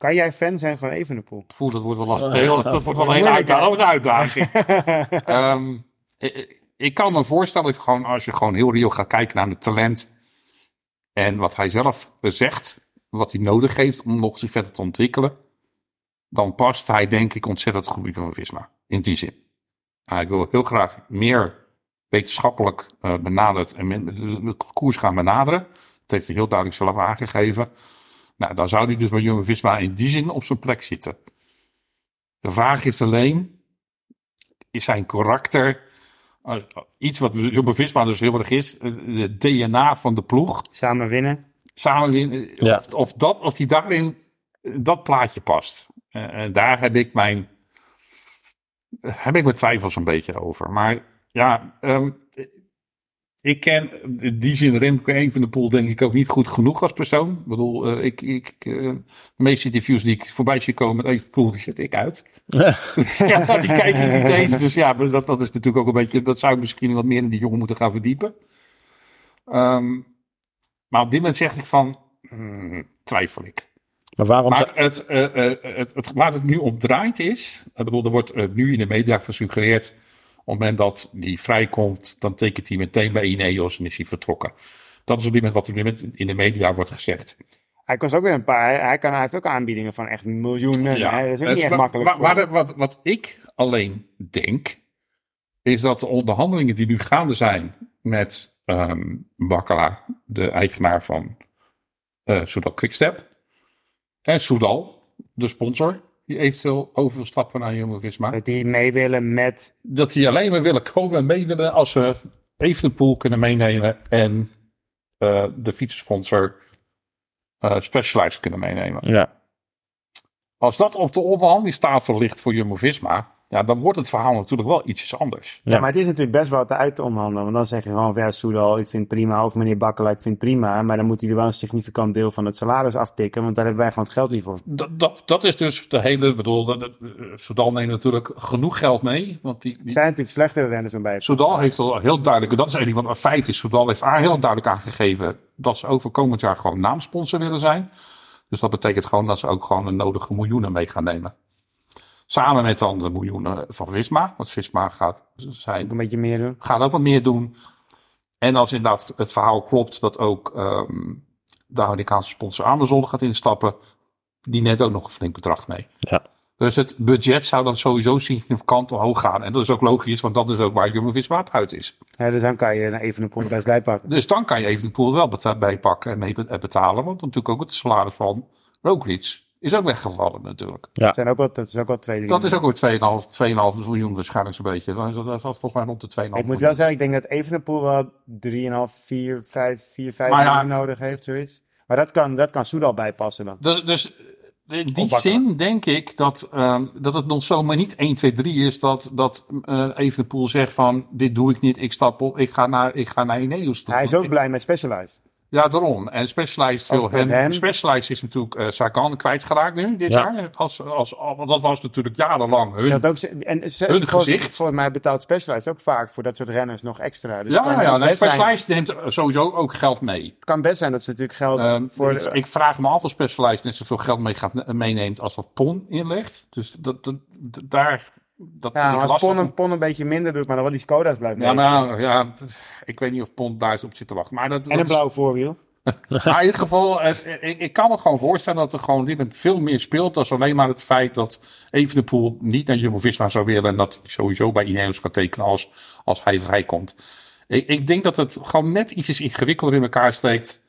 kan jij fan zijn van Evenepoel? poel, dat wordt wel lastig. Heel- dat wordt wel een hele hè? uitdaging. een uitdaging. Ehm, ik, ik kan me voorstellen, dat gewoon, als je gewoon heel reëel gaat kijken naar het talent. En wat hij zelf zegt, wat hij nodig heeft om nog zich verder te ontwikkelen. Dan past hij denk ik ontzettend goed bij Visma. In die zin. Hij wil heel graag meer wetenschappelijk eh, benaderd en met de koers gaan benaderen. Dat heeft hij heel duidelijk zelf aangegeven. Nou, dan zou hij dus bij Jumbo Visma in die zin op zijn plek zitten. De vraag is alleen, is zijn karakter eh, iets wat Jumbo Visma dus heel erg is, eh, de DNA van de ploeg, Samen winnen. samen winnen, Ja. of, of, dat, of die daarin dat plaatje past. En daar heb ik mijn heb ik mijn twijfels een beetje over. Maar ja, ehm, ik ken in die zin Remco Evenepoel denk ik ook niet goed genoeg als persoon. Ik bedoel, eh, ik, ik, eh, de meeste interviews die ik voorbij zie komen met Evenepoel, die zet ik uit. ja, die kijk ik niet eens. Dus ja, maar dat, dat is natuurlijk ook een beetje, dat zou ik misschien wat meer in die jongen moeten gaan verdiepen. Ehm, maar op dit moment zeg ik van, hmm, twijfel ik. Maar waarom. Maar het, eh, het, het, waar het nu om draait is, ik bedoel, er wordt nu in de media gesuggereerd, het moment dat die vrijkomt, dan tekent hij meteen bij Ineos en is hij vertrokken. Dat is op dit moment wat op dit moment in de media wordt gezegd. Hij kost ook weer een paar. Hij, hij, kan, hij heeft ook aanbiedingen van echt miljoenen. Ja. Hè? Dat is ook niet echt wa- makkelijk. voor wat, wat ik alleen denk, is dat de onderhandelingen die nu gaande zijn met ehm Bakkala, de eigenaar van eh Soudal Quickstep, en Soudal, de sponsor, die eventueel over wil stappen naar Jumbo-Visma, Dat die mee willen met. dat die alleen maar willen komen en mee willen als ze Evenepoel kunnen meenemen en eh, de fietssponsor eh Specialized kunnen meenemen. Ja. Als dat op de onderhandelingstafel ligt voor Jumbo-Visma, ja, dan wordt het verhaal natuurlijk wel ietsjes anders. Ja. maar het is natuurlijk best wel te uit te onderhandelen. Want dan zeg je gewoon, ja, Soedal, ik vind het prima. Of meneer Bakkela, ik vind het prima. Maar dan moet hij wel een significant deel van het salaris aftikken. Want daar hebben wij gewoon het geld niet voor. Dat, dat, dat is dus de hele, bedoel, dat- dat- eh, Soudal neemt natuurlijk genoeg geld mee. Want die, Er die zijn natuurlijk slechtere renners dan bij. Soudal heeft al heel duidelijk, dat is een van de feiten, is Soudal heeft A, heel duidelijk aangegeven dat ze over komend jaar gewoon naamsponsor willen zijn. Dus dat betekent gewoon dat ze ook gewoon de nodige miljoenen mee gaan nemen. Samen met dan de miljoenen van Visma, want Visma gaat, zijn, Ook een beetje meer doen. gaat ook wat meer doen. En als inderdaad het verhaal klopt dat ook ehm, de Amerikaanse sponsor Amazon gaat instappen, die net ook nog een flink bedrag mee. Ja. Dus het budget zou dan sowieso significant omhoog gaan. En dat is ook logisch, want dat is ook waar Jumbo-Visma op uit is. Ja, dus dan kan je even een pond best bijpakken. Dus dan kan je Evenepoel wel beta- bijpakken en mee be- betalen. Want natuurlijk ook het salaris van Roglic is ook weggevallen natuurlijk. Dat, zijn ook wel, dat is ook wel twee, drie. Dat is ook weer 2,5 2,5 miljoen waarschijnlijk zo'n beetje. Dat is dat is volgens mij rond de 2,5 Ik moet miljoen. wel zeggen, ik denk dat Evenepoel wel 3,5, 4, 5, 4, 5 Maar ja- miljoen nodig heeft, zoiets. Maar dat kan, dat kan Soedal bijpassen dan. Dus, dus In die Opbakken. zin denk ik dat, ehm, dat het nog zomaar niet 1, 2, 3 is dat, dat eh Evenepoel zegt van dit doe ik niet, ik stap op, ik ga naar, ik ga naar Ineos toe. Hij is ook blij met Specialized. Ja, daarom. En Specialized Ook wil hem. hem. Specialized is natuurlijk eh Sagan kwijtgeraakt nu, dit Ja. jaar. Als, als, want dat was natuurlijk jarenlang hun. ook, en ze, Hun gezicht. Volgens mij betaalt Specialized ook vaak voor dat soort renners nog extra. Dus ja, ja, nee, zijn- Specialized neemt sowieso ook geld mee. Het kan best zijn dat ze natuurlijk geld Ehm, voor... ik, ik vraag me af of Specialized net zoveel geld mee gaat, meeneemt als wat Pon inlegt. Dus dat, dat, dat- daar. Dat ja, vind maar ik als lastig. Pon een, Pon een beetje minder doet, maar dan wel die Skoda's blijft Ja, mee. maar ja, ik weet niet of Pon daar eens op zit te wachten. Maar dat, en dat een is- blauw voorwiel. Maar in ieder geval, het- ik, ik kan me gewoon voorstellen dat er gewoon dit met veel meer speelt. dan alleen maar het feit dat Evenepoel niet naar Jumbo-Visma zou willen. En dat hij sowieso bij Ineos gaat tekenen als, als hij vrijkomt. Ik, ik denk dat het gewoon net ietsjes ingewikkelder in elkaar steekt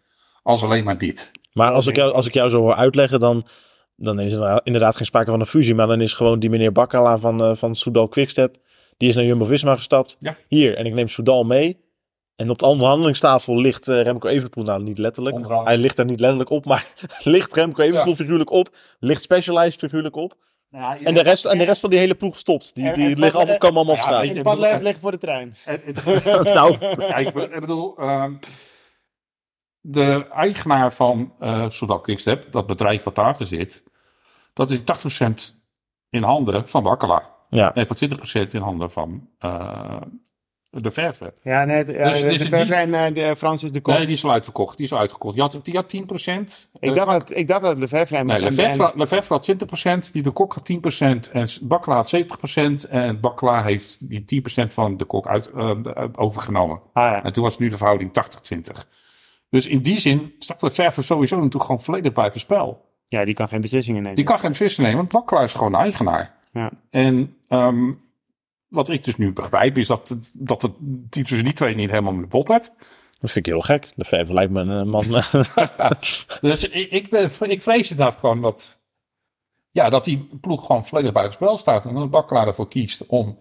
als alleen maar dit. Maar als ik jou, als ik jou zo hoor uitleggen, dan, dan is er inderdaad geen sprake van een fusie. Maar dan is gewoon die meneer Bakkala van, eh van Soudal Quickstep. Die is naar Jumbo-Visma gestapt. Ja. Hier, en ik neem Soudal mee. En op de onderhandelingstafel ligt eh, Remco Evenepoel, nou niet letterlijk. Hij ligt er niet letterlijk op, maar ligt Remco Evenepoel Ja. figuurlijk op. Ligt Specialized figuurlijk op. Ja, En de rest, en de rest van die hele ploeg stopt. Die, die en liggen allemaal, komen allemaal op Ja, straat. bedoel, Padlef eh, liggen voor de trein. nou, Kijk, ik bedoel, ehm, de eigenaar van eh Soudal Quickstep, dat bedrijf wat daarachter zit, dat is 80% in handen van Bakkela. ja. En voor 20% in handen van eh, de Verve. Ja, nee, de, Dus- de, dus de die- Verve en eh, de Francis de Kok. Nee, die is al uitverkocht. Die is al uitgekocht. Die had, die had 10%. ik, eh, dacht dat, ik dacht dat Lefevre en... Nee, en- Lefevre had 20%, die de Kok had 10% en Bakkela had 70%. En Bakkela heeft die 10% van de Kok uit, eh, overgenomen. Ah, ja. En toen was nu de verhouding 80-20. Dus in die zin staat Lefevre sowieso natuurlijk gewoon volledig buiten spel. Ja, die kan geen beslissingen nemen. Die kan geen beslissing nemen, want Bakkela is gewoon de eigenaar. Ja. En ehm, wat ik dus nu begrijp is dat, dat het die tussen die twee niet helemaal met bot heeft. Dat vind ik heel gek. De Verve lijkt me een eh, man. Dus ik, ik, ben, ik vrees inderdaad gewoon dat, ja, dat die ploeg gewoon volledig buiten spel staat. En dat Bakkelaar ervoor kiest om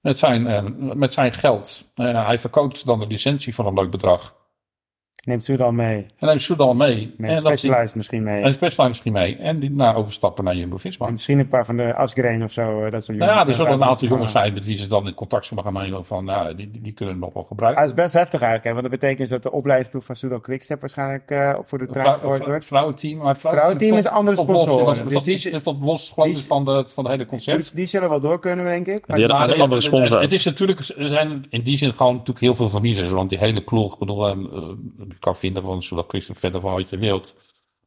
met zijn, eh, met zijn geld, eh, hij verkoopt dan de licentie voor een leuk bedrag. Neemt Soudal mee. En neemt Soudal mee. Neemt en dat die, Specialized misschien mee. en Specialized misschien mee. En die naar overstappen naar Jumbo-Visma. En misschien een paar van de Asgreen of zo. eh, Dat soort Nou ja, er zullen een aantal jongens zijn met wie ze dan in contact zullen gaan nemen van, nou, die, die, die kunnen we nog wel Ah, gebruiken. dat is best heftig eigenlijk, hè? want dat betekent dat de opleidingsploeg van Soudal Quickstep waarschijnlijk eh, voor de Vrouw- wordt. vrouwenteam, maar het Vrouwenteam is andere los. sponsoren. Dat Dus die- is dat los geloof ik, die- van, de, van de hele concept. Die, die zullen wel door kunnen, denk ik. Maar Die hadden Maar een andere het- sponsor. Het is natuurlijk, er zijn in die zin gewoon natuurlijk heel veel verliezers. Want die hele ploeg, ik bedoel, ehm, eh, kan vinden van zodat Christen verder van wat je wilt.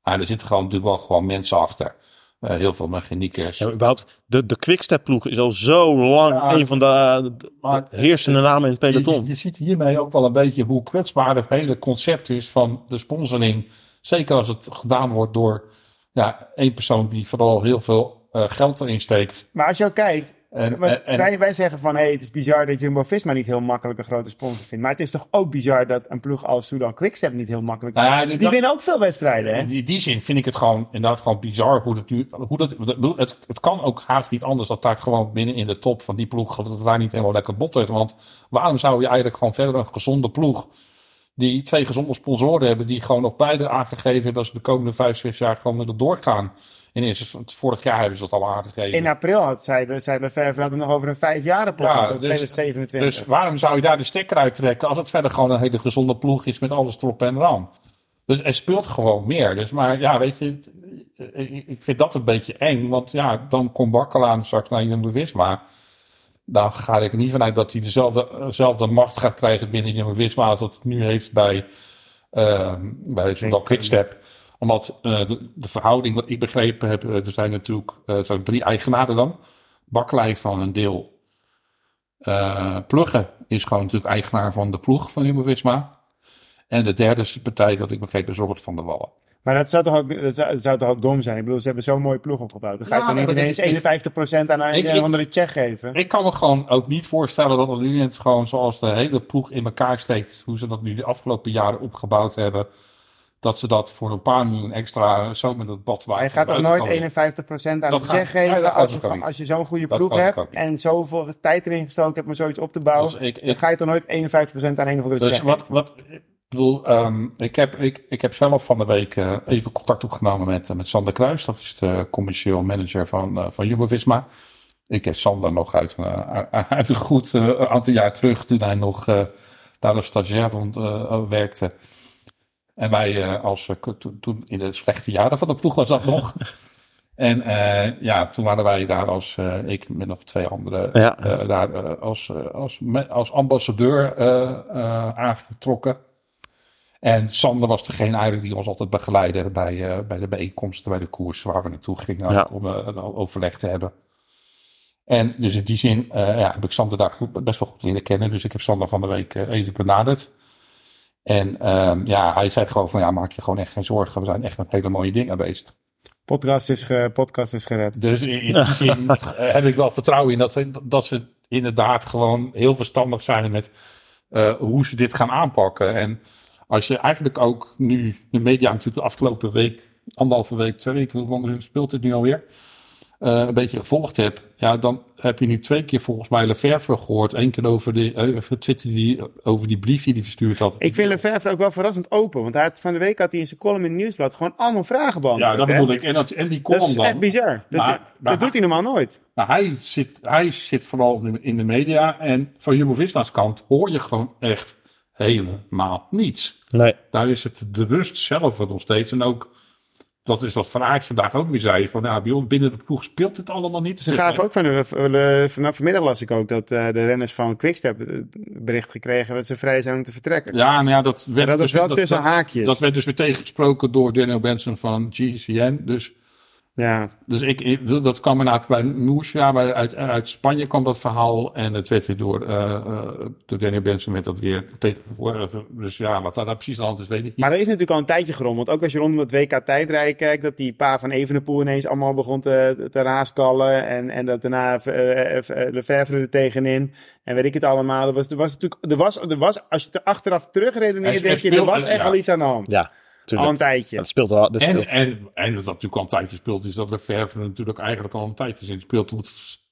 Maar er zitten gewoon natuurlijk wel gewoon mensen achter. Eh, heel veel mechaniekers. Ja, überhaupt, de, de Quickstep ploeg is al zo lang Ja, een van de, de maar- heersende namen in het peloton. je ziet hiermee ook wel een beetje hoe kwetsbaar het hele concept is van de sponsoring. Zeker als het gedaan wordt door ja, één persoon die vooral heel veel eh, geld erin steekt. Maar als je ook kijkt, Wij, wij zeggen van hey, het is bizar dat Jumbo-Visma niet heel makkelijk een grote sponsor vindt. Maar het is toch ook bizar dat een ploeg als Soudal Quickstep niet heel makkelijk Nou ja, Die dat- winnen ook veel wedstrijden, hè? In die, die zin vind ik het gewoon inderdaad gewoon bizar hoe dat nu. Hoe dat, het, het kan ook haast niet anders dat daar gewoon binnen in de top van die ploeg. dat het daar niet helemaal lekker bot heeft. Want waarom zou je eigenlijk gewoon verder een gezonde ploeg. Die twee gezonde sponsoren hebben. die gewoon nog beide aangegeven hebben. dat ze de komende vijf, zes jaar gewoon met doorgaan. In eerste, vorig jaar hebben ze dat al aangegeven. In april had zij, zei Lefevre had het nog over een vijfjarenplan Ja, tot dus- 2027. Dus waarom zou je daar de stekker uit trekken als het verder gewoon een hele gezonde ploeg is met alles erop en eraan? Dus er speelt gewoon meer. Dus, maar ja, weet je, ik vind dat een beetje eng. Want ja, dan komt Bakkelaan straks naar Jumbo-Visma. Dan ga ik er niet vanuit dat hij dezelfde, dezelfde macht gaat krijgen binnen Jumbo-Visma als dat het nu heeft bij, uh, bij Zondal Quickstep. Omdat uh, de, de, verhouding, wat ik begrepen heb, er zijn natuurlijk uh, zo drie eigenaren dan. Bakkelij van een deel Pluggen is gewoon natuurlijk eigenaar van de ploeg van Jumbo-Visma. En de derde partij, dat ik begreep, is Robert van der Wallen. Maar dat zou, toch ook, dat, zou, dat zou toch ook dom zijn? Ik bedoel, ze hebben zo'n mooie ploeg opgebouwd. Dan ga je Ja, toch niet maar ineens ik- 51% aan een, ik- een ik- andere Tsjech geven? Ik kan me gewoon ook niet voorstellen dat het nu het gewoon zoals de hele ploeg in elkaar steekt, hoe ze dat nu de afgelopen jaren opgebouwd hebben, dat ze dat voor een paar miljoen extra zo met het bad Maar je gaat toch nooit 51% aan Dat de geven als je, niet. als je zo'n goede Dat ploeg hebt niet. en zoveel tijd erin gestoken hebt om zoiets op te bouwen? Dus ik- dan ga je toch nooit 51% aan een of andere Dus Tsjech wat, wat, bedoel, ehm, ik, heb, ik, ik heb zelf van de week eh, even contact opgenomen met, eh, met Sander Kruis. Dat is de commercieel manager van, eh, van Jumbo-Visma. Ik heb Sander nog uit, uit een goed aantal jaar terug, toen hij nog daar als stagiair rond, werkte. En wij als, to- toen in de slechte jaren van de ploeg was dat nog. En ja, toen waren wij daar als, ik met nog twee andere, Ja. eh, daar als, als, als ambassadeur aangetrokken. En Sander was degene eigenlijk die ons altijd begeleidde bij, eh, bij de bijeenkomsten, bij de koers waar we naartoe gingen Ja. om eh, een overleg te hebben. En dus in die zin eh, ja, heb ik Sander daar goed, best wel goed leren kennen. Dus ik heb Sander van de week even benaderd. En ehm, ja, hij zei gewoon van ja, maak je gewoon echt geen zorgen. We zijn echt met hele mooie dingen bezig. Podcast is, ge, podcast is gered. Dus in, in die zin heb ik wel vertrouwen in dat, ze- dat ze inderdaad gewoon heel verstandig zijn met eh, hoe ze dit gaan aanpakken. En als je eigenlijk ook nu de media natuurlijk de afgelopen week, anderhalve week, twee weken, hoe lang speelt dit nu alweer? eh, een beetje gevolgd hebt, ja, dan heb je nu twee keer volgens mij Lefevre gehoord. Eén keer over, de, eh, over Twitter die, over die brief die hij verstuurd had. Ik vind Lefevre ook wel verrassend open. Want hij had, van de week had hij in zijn column in het nieuwsblad gewoon allemaal vragen beantwoord. ja, dat bedoel ik. En, dat, en die Dat column is dan. echt bizar. Dat, Maar- dat maar- doet hij normaal nooit. Maar hij zit, hij zit vooral in de- media. En van Jumbo-Visma's kant hoor je gewoon echt helemaal niets. Nee. Daar is het de rust zelf wat nog steeds. En ook, dat is wat Van Aert vandaag ook weer zei. Van, ja, bij ons binnen de ploeg speelt dit allemaal niet. Ze gaven ook van de, van- vanaf vanmiddag las ik ook dat eh, de renners van Quickstep eh, bericht gekregen dat ze vrij zijn om te vertrekken. Ja, nou ja, dat werd, dat is dus- wel dat- tussen dat- haakjes. Dat werd dus weer tegengesproken door Daniel Benson van GCN. Dus, Ja, dus ik, ik- dat kwam inderdaad bij Moersia, bij, uit, uit Spanje kwam dat verhaal. En het werd weer door, eh eh, door Daniel Benson met dat weer. Dus ja, wat daar nou precies aan de hand is, weet ik niet. maar er is natuurlijk al een tijdje gerommeld. Ook als je rondom het WK tijdrijden kijkt, dat die pa van Evenepoel ineens allemaal begon te, te raaskallen. En, en dat daarna eh, eh, Lefevre er tegenin. En weet ik het allemaal. Er was, er was natuurlijk, er was, er was, als je er achteraf terugredeneert, Er- er denk je, er was echt ja. wel iets aan de hand. Ja, Al een tijdje. Dat speelt wel. Dat En, speelt. en, en wat natuurlijk al een tijdje speelt, is dat Lefevre natuurlijk eigenlijk al een tijdje in speelt.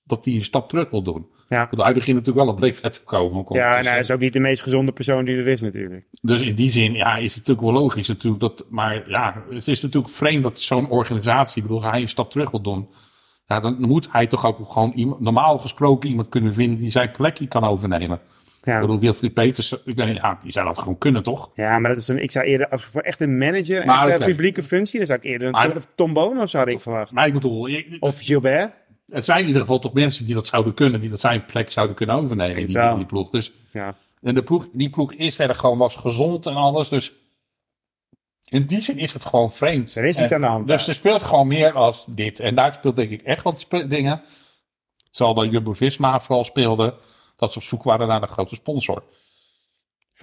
Dat hij een stap terug wil doen. Ja. Want hij begint natuurlijk wel op leeftijd te komen. Ja, en hij is ook niet de meest gezonde persoon die er is natuurlijk. Dus in die zin ja, is het natuurlijk wel logisch. Natuurlijk dat, maar ja, het is natuurlijk vreemd dat zo'n organisatie, ik bedoel, hij een stap terug wil doen. Ja, dan moet hij toch ook gewoon iemand, normaal gesproken iemand kunnen vinden die zijn plekje kan overnemen. Ik Ja. bedoel, Wilfried Peters, ik denk, ja, die zou dat gewoon kunnen, toch? Ja, maar dat is een, ik zou eerder, als voor echt een manager en oké. publieke functie, dan zou ik eerder een Maar- Tom- Bono of had ik verwacht. Maar ik bedoel, ik- Of Gilbert. het zijn in ieder geval toch mensen die dat zouden kunnen, die dat zijn plek zouden kunnen overnemen in die, in die ploeg. Dus Ja. En de ploeg, die ploeg is verder gewoon was gezond en alles. Dus in die zin is het gewoon vreemd. Er is iets aan de hand Dus er speelt gewoon meer als dit. En daar speelt denk ik echt wat dingen. Zal bij Jumbo-Visma vooral speelde. Dat ze op zoek waren naar een grote sponsor. Ik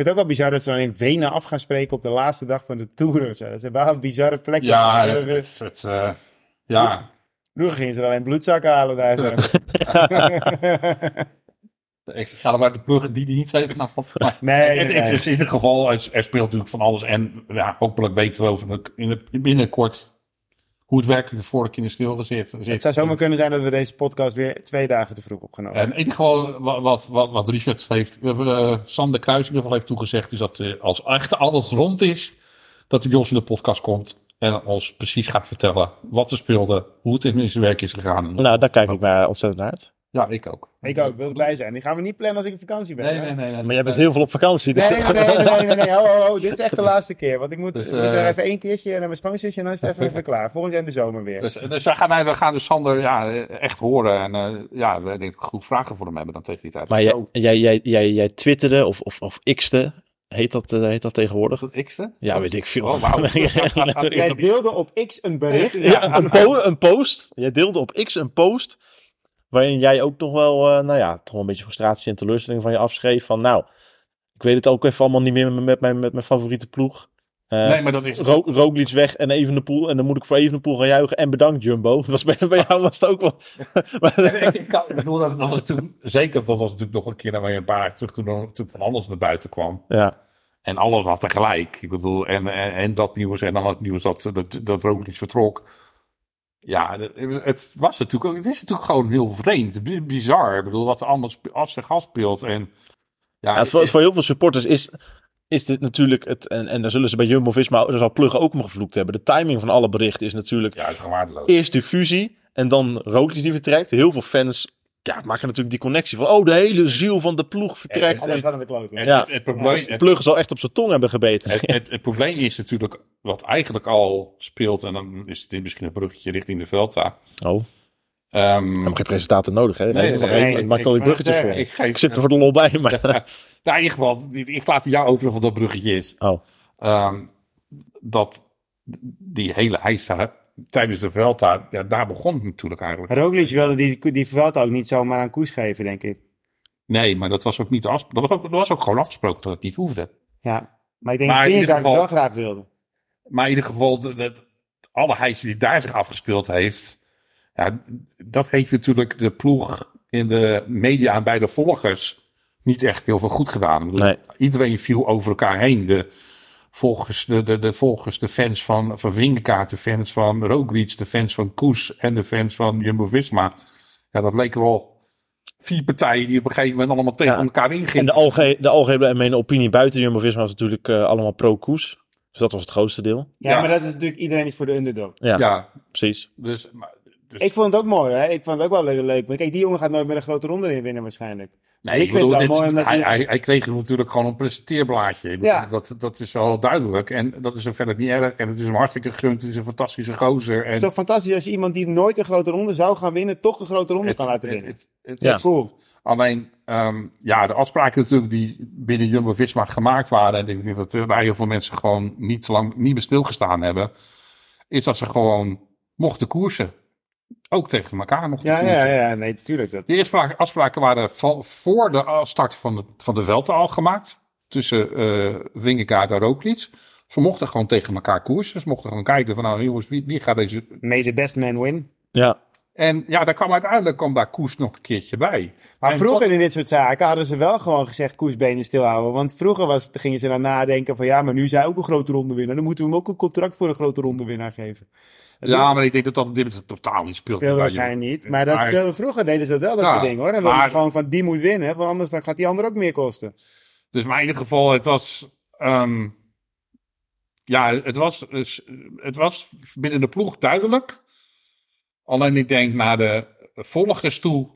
vind het ook wel bizar dat ze dan in Wenen af gaan spreken op de laatste dag van de Tour. Dat is wel een bizarre plek. Ja, Eh, het, het, eh, ja. Vroeger gingen ze alleen bloedzakken halen daar. Ik ga er maar de ploegen die die niet heeft. Nou, maar Nee, het, nee, het is in ieder geval, er er speelt natuurlijk van alles. En ja, hopelijk weten we over in het, binnenkort hoe het werkelijk de vorige keer in de stil zit. Het zou zomaar kunnen zijn dat we deze podcast weer twee dagen te vroeg opgenomen En in ieder geval, wat, wat, wat, Richard heeft, eh, Sander Kruis in ieder geval heeft toegezegd, is dat eh, als echt alles rond is, dat hij bij ons in de podcast komt en ons precies gaat vertellen wat er speelde, hoe het in zijn werk is gegaan. Nou, daar kijk ik naar ontzettend naar uit. Ja, ik ook. Ik ook, wil erbij zijn. Die gaan we niet plannen als ik op vakantie ben. Nee, nee, nee. nee. Maar jij bent heel veel op vakantie. Dus Nee, nee, nee, nee, nee. Dit is echt de laatste keer. Want ik moet, Dus, moet eh, er even één keertje naar mijn schoonzusje en dan is het even, even klaar. Volgend jaar in de zomer weer. Dus, dus we, gaan, nee, we gaan dus Sander ja, echt horen en eh, ja, we denk ik goed vragen voor hem hebben dan tegen die tijd. Maar jij, jij, jij, jij, jij twitterde of, of, of x'te, heet dat, eh, heet dat tegenwoordig? x'te? Ja, weet ik veel. Oh. Jij deelde op X een bericht. Ja, een, po een post. Jij deelde op X een post. Waarin jij ook toch wel, eh, nou ja, toch wel een beetje frustratie en teleurstelling van je afschreef. Van nou, ik weet het ook even allemaal niet meer met, mijn, met mijn favoriete ploeg. Eh Nee, maar dat is... Ro Roglic weg en Evenepoel. En dan moet ik voor Evenepoel gaan juichen. En bedankt Jumbo. Dat was bij, bij jou was het ook wel. Maar- ik, ik, kan- ik bedoel, dat, was toen, zeker, dat was natuurlijk nog een keer naar een paar terug toen, natuurlijk van alles naar buiten kwam. ja, En alles had tegelijk. Ik bedoel, en, en, en dat nieuws en dan het nieuws dat, dat, dat Roglic vertrok. Ja, het- was natuurlijk ook, het is natuurlijk gewoon heel vreemd, bi- bizar. Ik bedoel, wat er allemaal af zich afspeelt. En ja, Ja, het voor, voor heel veel supporters is is dit natuurlijk het, en, en daar zullen ze bij Jumbo-Visma, daar zal Plug ook om gevloekt hebben. De timing van alle berichten is natuurlijk Ja, is gewoon waardeloos. eerst die fusie en dan Roglic die vertrekt. Heel veel fans ja, maken natuurlijk die connectie van, oh, de hele ziel van de ploeg vertrekt. Alles En, gaat aan de Ja. het, het probleem, het, Plug zal echt op zijn tong hebben gebeten. het, het, het probleem is natuurlijk wat eigenlijk al speelt. En dan is dit misschien een bruggetje richting de Velta. Oh, Ehm, hebben geen presentator nodig, hè? Nee, Nee, ik- maak al die bruggetjes voor. ik, geef, Ik zit er voor de lol bij, maar... Nou, in ieder geval, ik laat jou over wat dat bruggetje is. Oh, Ehm, dat die hele heisa tijdens de Velta, ja, daar begon het natuurlijk eigenlijk. Roglic wilde die, die Vuelta ook niet zomaar aan koers geven, denk ik. Nee, maar dat was ook niet afgesproken. Dat was ook, dat was ook gewoon afgesproken dat het niet hoefde. Ja. Maar ik denk Maar dat Vingegaard het wel graag wilde. Maar in ieder geval, dat, dat- alle heisa die daar zich afgespeeld heeft, ja, dat heeft natuurlijk de ploeg in de media en bij de volgers niet echt heel veel goed gedaan. Nee. Iedereen viel over elkaar heen. De volgers, de, de, de volgers, de fans van, van Vingegaard, de fans van Roglic, de fans van Koes en de fans van Jumbo-Visma. Ja, dat leken wel vier partijen die op een gegeven moment allemaal tegen Ja. elkaar en ingingen. de, alge de algemene opinie buiten Jumbo-Visma was natuurlijk eh, allemaal pro-koers. Dus dat was het grootste deel. Ja, Ja. maar dat is natuurlijk iedereen is voor de underdog. Ja, Ja, precies. dus, maar, dus Ik vond het ook mooi, hè? Ik vond het ook wel le- leuk. Maar kijk, die jongen gaat nooit meer een grote ronde in winnen waarschijnlijk. Nee, ik ik vind bedoel, het wel dit- mooi omdat hij, je- hij, hij kreeg natuurlijk gewoon een presenteerblaadje. Ik bedoel, Ja. dat, dat is wel duidelijk. En dat is ook verder niet erg. En het is hem hartstikke gegund. Het is een fantastische gozer. Het En is toch fantastisch als je iemand die nooit een grote ronde zou gaan winnen, toch een grote ronde het- kan laten het- winnen. het- het- Ja. het- Cool. Alleen, ehm, ja, de afspraken natuurlijk die binnen Jumbo-Visma gemaakt waren. En ik denk dat er bij heel veel mensen gewoon niet te lang niet meer stilgestaan hebben. Is dat ze gewoon mochten koersen. Ook tegen elkaar mochten Ja, ja, ja, nee, tuurlijk. Dat. De eerste afspraken waren voor de start van de, van de Velte al gemaakt. Tussen eh Vingegaard en Roglic. Ze mochten gewoon tegen elkaar koersen. Ze mochten gewoon kijken van nou jongens, wie, wie gaat deze... May the best man win. Ja, En ja, daar kwam uiteindelijk kwam daar koers nog een keertje bij. Maar En vroeger tot- in dit soort zaken hadden ze wel gewoon gezegd koersbenen stilhouden. Want vroeger was, gingen ze dan nadenken van ja, maar nu is hij ook een grote ronde winnaar. Dan moeten we hem ook een contract voor een grote ronde winnaar geven. Dat Ja, maar ik denk dat dat op dit moment totaal niet speelt. speelde waarschijnlijk niet. Maar dat speelde vroeger deden ze dat wel, dat Ja, soort dingen hoor. Dan maar- gewoon van die moet winnen, want anders dan gaat die ander ook meer kosten. Dus maar in ieder geval, het was... ehm, ja, het was, het was binnen de ploeg duidelijk. Alleen ik denk naar de volgers toe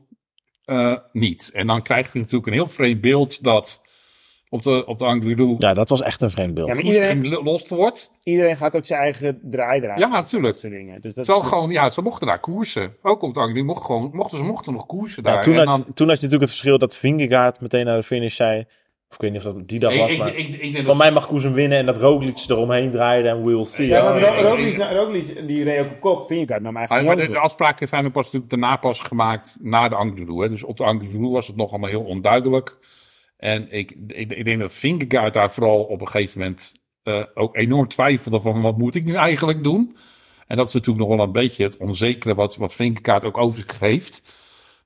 eh, niet. En dan krijg je natuurlijk een heel vreemd beeld dat op de, op de Angliru ja, dat was echt een vreemd beeld. Ja, maar iedereen, gelost wordt. iedereen gaat ook zijn eigen draai draaien. Ja, natuurlijk. Dat soort dingen. Dus dat Zo is- gewoon, ja, ze mochten daar koersen. Ook op de Angliru mochten, gewoon, mochten ze mochten nog koersen Ja, daar. toen, en had, dan, toen had je natuurlijk het verschil dat Vingegaard meteen naar de finish zei. Of ik weet niet of dat die dag ik, was, ik, maar... ik, ik van dat- mij mag Koes hem winnen en dat Roglic eromheen draaide en we'll see. Ja, want Ja, Ro- ik- ik- Roglic, nou, Roglic, die reed ook op kop. Vingegaard nam Maar, eigenlijk maar niet de, de afspraken zijn ook pas natuurlijk daarna pas gemaakt na de Angliru. hè. Dus op de Angliru was het nog allemaal heel onduidelijk. En ik, ik, ik denk dat Vingegaard daar vooral op een gegeven moment eh, ook enorm twijfelde van wat moet ik nu eigenlijk doen. En dat is natuurlijk nog wel een beetje het onzekere wat, wat Vingegaard ook over zich heeft.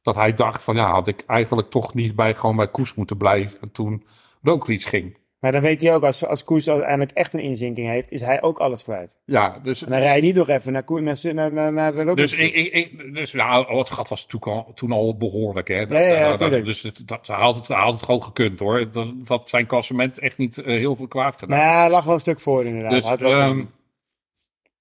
Dat hij dacht van ja, had ik eigenlijk toch niet bij, gewoon bij Koes moeten blijven toen Roglic ging. Maar dan weet hij ook, als, als Koers uiteindelijk echt een inzinking heeft, is hij ook alles kwijt. Ja, dus, En dan rij je niet nog even naar, Koer, naar, naar, naar. Dus, ik, ik, dus nou, het gat was natuurlijk al, toen al behoorlijk. Hè? Ja, ja, Dat- dat- dus het, dat, hij, had het, had het gewoon gekund hoor. Dat had zijn klassement echt niet eh, heel veel kwaad gedaan. Maar ja, lag wel een stuk voor inderdaad. dus Had wel ehm, kunnen.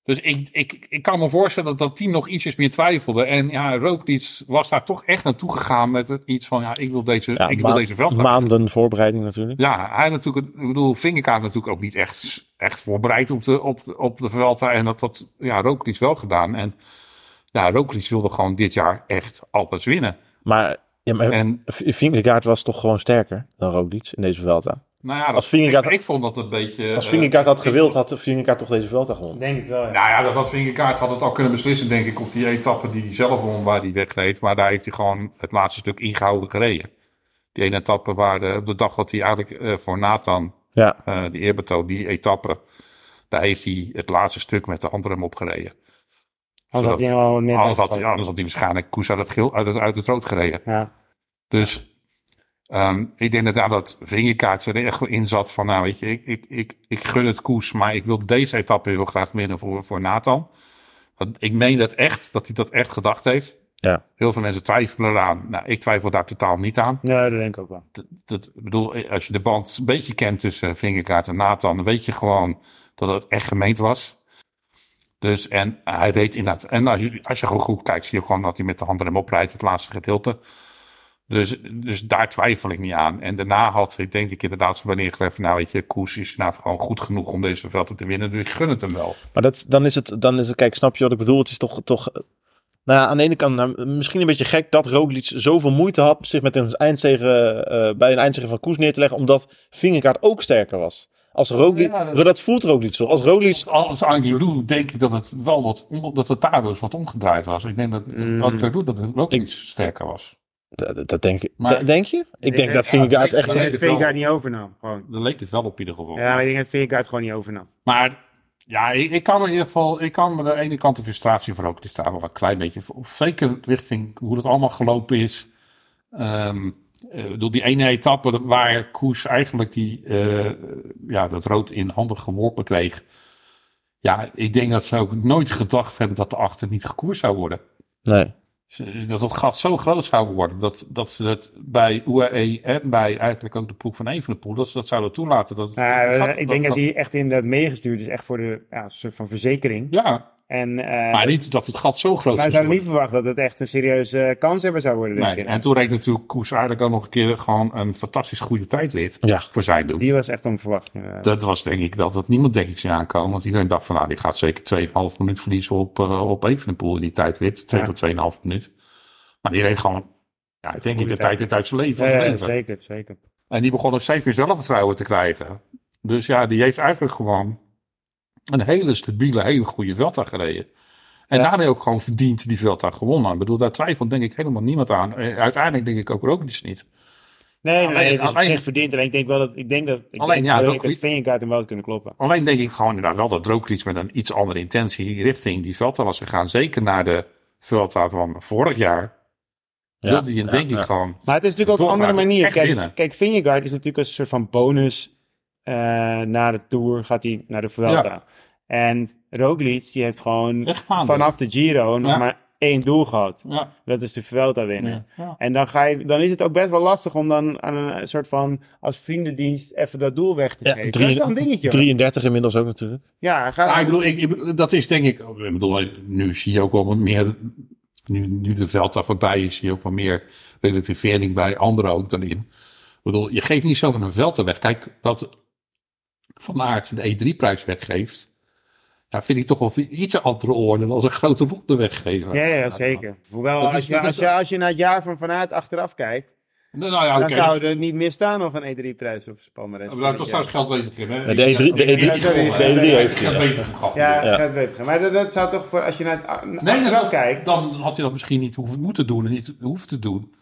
Dus ik, ik, ik kan me voorstellen dat dat team nog ietsjes meer twijfelde. En ja, Roglic was daar toch echt naartoe gegaan met het, iets van... Ja, ik wil deze, Ja, ik wil deze veld Maanden voorbereiding natuurlijk. ja, hij natuurlijk, ik bedoel, Vingegaard natuurlijk ook niet echt, echt voorbereid op de, op, de- op de Vuelta. En dat had ja, wel gedaan. En ja, Roglic wilde gewoon dit jaar echt alles winnen. Maar, ja, maar En V- Vingegaard was toch gewoon sterker dan Roglic in deze Vuelta. Nou ja, dat, Als Vingegaard- ik, ik vond dat een beetje... Als eh, Vingegaard had gewild, had Vingegaard toch deze Vuelta gewonnen. Denk het wel, ja. Nou ja, dat had Vingegaard had het al kunnen beslissen, denk ik, op die etappe die hij zelf won, waar hij wegreed. Maar daar heeft hij gewoon het laatste stuk ingehouden gereden. Die ene etappe waar de, op de dag dat hij eigenlijk eh, voor Nathan, Ja, eh die eerbetoon, die etappe, daar heeft hij het laatste stuk met de handrem op gereden. Anders had hij Zodat- wel net Anders had, afgevallen. ja, anders had hij waarschijnlijk Koes uit het, geel, uit het, uit het rood gereden. Ja. Dus ehm, ik denk inderdaad dat Vingegaard er echt wel in zat van, nou weet je, ik, ik, ik, ik gun het Koes, maar ik wil deze etappe heel graag winnen voor, voor Nathan. Want Ik meen dat echt, dat hij dat echt gedacht heeft. Ja. Heel veel mensen twijfelen eraan. Nou, ik twijfel daar totaal niet aan. Ja, dat denk ik ook wel. Dat, bedoel, als je de band een beetje kent tussen Vingerkaart en Nathan, dan weet je gewoon dat het echt gemeend was. Dus, en hij reed inderdaad. En als je, als je gewoon goed kijkt, zie je gewoon dat hij met de hand hem oprijdt, het laatste gedeelte. Dus, dus daar twijfel ik niet aan. En daarna had ik denk ik inderdaad zo neergelegd van, nou weet je, Koes is inderdaad gewoon goed genoeg om deze velden te winnen. Dus ik gun het hem wel. Maar dat, dan, is het, dan is het, kijk, snap je wat ik bedoel? Het is toch, toch nou ja, aan de ene kant nou, misschien een beetje gek dat Roglic zoveel moeite had zich met een eindzege, uh, bij een eindzege van Koes neer te leggen, omdat Vingegaard ook sterker was. Als Roglic, ja, dat, dat, voelt Roglic zo. Als Roglic... Als Angelou denk ik dat het wel wat, dat het daardoor dus wat omgedraaid was. Ik denk dat mm. Angelou dat het Roglic sterker was. Dat, dat denk, ik. Maar, denk je? Ik denk dat Vingegaard echt... Ik denk dat Vingegaard niet overnam. Gewoon. Dan leek het wel op ieder geval. Ja, maar ik denk dat Vingegaard gewoon niet overnam. Maar ja, ik, ik, kan in ieder geval, ik kan aan de ene kant de frustratie voor ook, die staat wel een klein beetje, zeker richting hoe het allemaal gelopen is. Um, door die ene etappe waar Koes eigenlijk die, uh, ja, dat rood in handen geworpen kreeg. Ja, ik denk dat ze ook nooit gedacht hebben dat de achter niet gekoers zou worden. Nee dat het gat zo groot zou worden dat, dat ze het bij UAE en bij eigenlijk ook de ploeg van Evenepoel, dat ze dat zouden toelaten. Dat, gat, ik denk dat, hij echt in de meegestuurd is, echt voor de ja, soort van verzekering. Ja, en, uh, maar niet dat het gat zo groot is. Wij zouden niet verwachten dat het echt een serieuze kans hebben zou worden. Nee, en toen reed natuurlijk Koes eigenlijk ook nog een keer gewoon een fantastisch goede tijdrit ja. voor zijn doen. Die was echt onverwacht. Dat was denk ik dat dat niemand denk ik zou aankomen. Want iedereen dacht van nou die gaat zeker 2,5 minuut verliezen op, uh, op Evenepoel in die tijdrit. 2 ja. tot 2,5 minuut. Maar die reed gewoon, ja, denk ik, de tijdrit uit zijn leven. Ja, leven. zeker, zeker. En die begon ook steeds meer zelfvertrouwen te krijgen. Dus ja, die heeft eigenlijk gewoon een hele stabiele, hele goede Velta gereden. En ja. daarmee ook gewoon verdiend die Velta gewonnen. Ik bedoel, daar twijfelt denk ik helemaal niemand aan. Uiteindelijk denk ik ook ook niet. Nee, nee, alleen, het is zich verdient. En ik denk wel dat ik denk dat ik alleen, denk, ja, dat het Vingegaard hem wel kunnen kloppen. Alleen denk ik gewoon inderdaad wel dat Roglic met een iets andere intentie richting die Velta was gegaan. Zeker naar de Velta van vorig jaar. Ja, wilde je denk ik gewoon. Maar het is natuurlijk ook een andere manier. Kijk, kijk, Vingegaard is natuurlijk een soort van bonus na de Tour. Gaat hij naar de Vuelta. En Roglic, die heeft gewoon vanaf de Giro nog maar één doel gehad. Dat is de Vuelta winnen. En dan, ga je, dan is het ook best wel lastig om dan aan een soort van als vriendendienst even dat doel weg te geven. Drie, dat is wel een dingetje. 33 inmiddels ook natuurlijk. Ja, ga, ja, ik bedoel, ik, dat is denk ik, ik bedoel, nu zie je ook wel meer nu, nu de veld daar voorbij is, zie je ook wel meer relativering bij anderen ook dan in. Ik bedoel, je geeft niet zomaar een veld weg. Kijk, dat Van Aert de E3-prijs weggeeft, ja, vind ik toch wel iets andere orde dan als een grote ronde weggeven. Ja, ja zeker. Hoewel, als, je, als, je, als je naar het jaar van Van Aert achteraf kijkt, nou, ja, dan zou er niet meer staan of een E3-prijs op Palmares. Maar dat was trouwens geldwevergem, hè? De E3, de E3, de E3 heeft Ja, geldwevergem. Maar dat, dat, zou toch voor, als je naar het nee, achteraf kijkt... Dan had hij dat misschien niet hoeven moeten doen en niet hoeven te doen.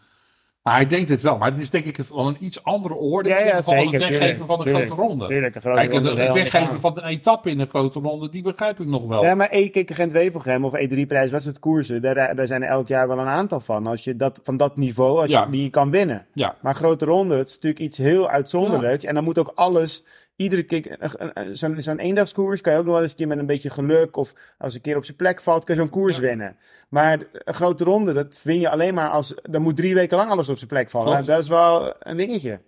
Maar hij denkt het wel. Maar het is denk ik wel een iets andere orde. Ja, ja, zeker. Het weggeven van de grote ronde. Tuurlijk, een grote Kijk, ronde het weggeven van een etappe in de grote ronde, die begrijp ik nog wel. Ja, maar e kijk, Gent-Wevelgem of E3-prijs, wat is het koersen? Daar, daar zijn er elk jaar wel een aantal van. Als je dat, van dat niveau, als je die kan winnen. Ja. Maar grote ronde, dat is natuurlijk iets heel uitzonderlijks. En dan moet ook alles iedere keer, zo'n zo eendagskoers kan je ook nog wel eens een keer met een beetje geluk of als een keer op zijn plek valt, kan je zo'n koers winnen. Maar een grote ronde, dat win je alleen maar als, dan moet drie weken lang alles op zijn plek vallen. Nou, dat is wel een dingetje.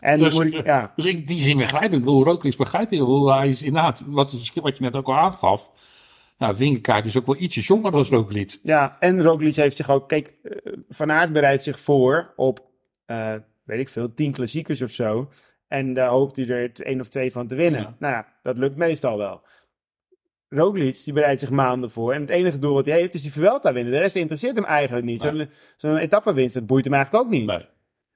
En dus, ja. dus in die zin begrijp ik, ik bedoel, Roglic begrijp je, hoe hij is inderdaad, wat, wat je net ook al aangaf, nou, Vingerkaart is ook wel ietsje jonger dan Roglic. Ja, en Roglic heeft zich ook, kijk, eh, Van Aert bereidt zich voor op, uh, weet ik veel, tien klassiekers of zo. En daar hoopt hij er één of twee van te winnen. Nou ja, dat lukt meestal wel. Roglic, die bereidt zich maanden voor. En het enige doel wat hij heeft, is die Vuelta winnen. De rest interesseert hem eigenlijk niet. Zo'n zo etappewinst, dat boeit hem eigenlijk ook niet. Nee.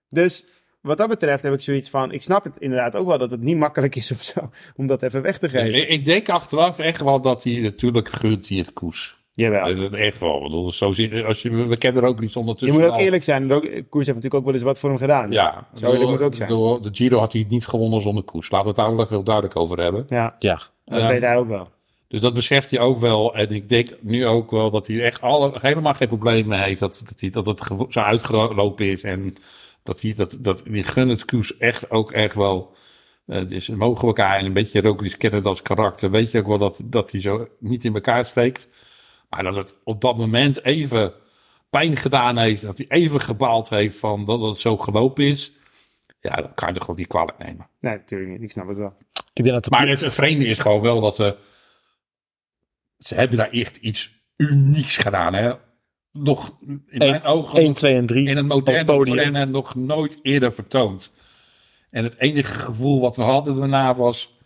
Dus wat dat betreft heb ik zoiets van... Ik snap het inderdaad ook wel dat het niet makkelijk is om, zo, om dat even weg te geven. Ik denk achteraf echt wel dat hij natuurlijk gunt hij het koers. Jawel. Echt wel. Zo zien, als je, we kennen er ook niet ondertussen. Je moet ook eerlijk zijn. Koers heeft natuurlijk ook wel eens wat voor hem gedaan. Ja. Zo dat moet ook zijn. de Giro had hij niet gewonnen zonder koers. Laten we het daar wel heel duidelijk over hebben. Ja. ja. Dat weet hij ook wel. Dus dat beseft hij ook wel. En ik denk nu ook wel dat hij echt alle, helemaal geen problemen heeft. Dat, dat, hij, dat het zo uitgelopen is. En dat hij dat, dat die gun het koers echt ook echt wel. Uh, dus mogen we elkaar en een beetje Roglic kennen als karakter. Weet je ook wel dat, dat hij zo niet in elkaar steekt. Maar dat het op dat moment even pijn gedaan heeft. Dat hij even gebaald heeft van dat het zo gelopen is. Ja, dat kan je er gewoon niet kwalijk nemen. Nee, natuurlijk niet. Ik snap het wel. Ik denk dat de Maar het vreemde is gewoon wel dat ze. Ze hebben daar echt iets unieks gedaan. Hè? Nog in mijn ogen 1, 2 en 3 in het moderne podium. arena nog nooit eerder vertoond. En het enige gevoel wat we hadden daarna was.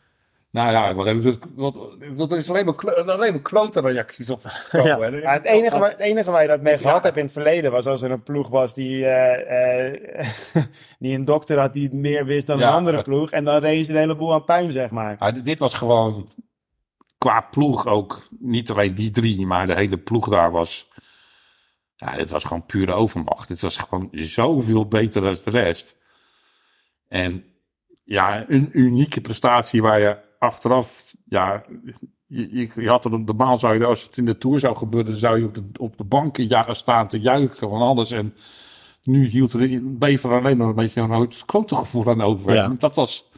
Nou ja, wat hebben er is alleen maar, klo- alleen maar klote reacties op gekomen. Ja. hè. Ja, het, enige, waar- het enige waar je dat mee gehad hebt in het verleden was als er een ploeg was die, eh, eh, die een dokter had die meer wist dan Ja. een andere ploeg. En dan reed ze een heleboel aan puin, zeg maar. Maar dit was gewoon qua ploeg ook. Niet alleen die drie, maar de hele ploeg daar was. Ja, dit was gewoon pure overmacht. Dit was gewoon zoveel beter dan de rest. En ja, een unieke prestatie waar je achteraf. Ja, je, had er normaal zou je, als het in de tour zou gebeuren, zou je op de, op de bank ja, staan te juichen van alles. En nu hield er, bleef er alleen maar een beetje een rood klote gevoel aan over. Ja. Dat was.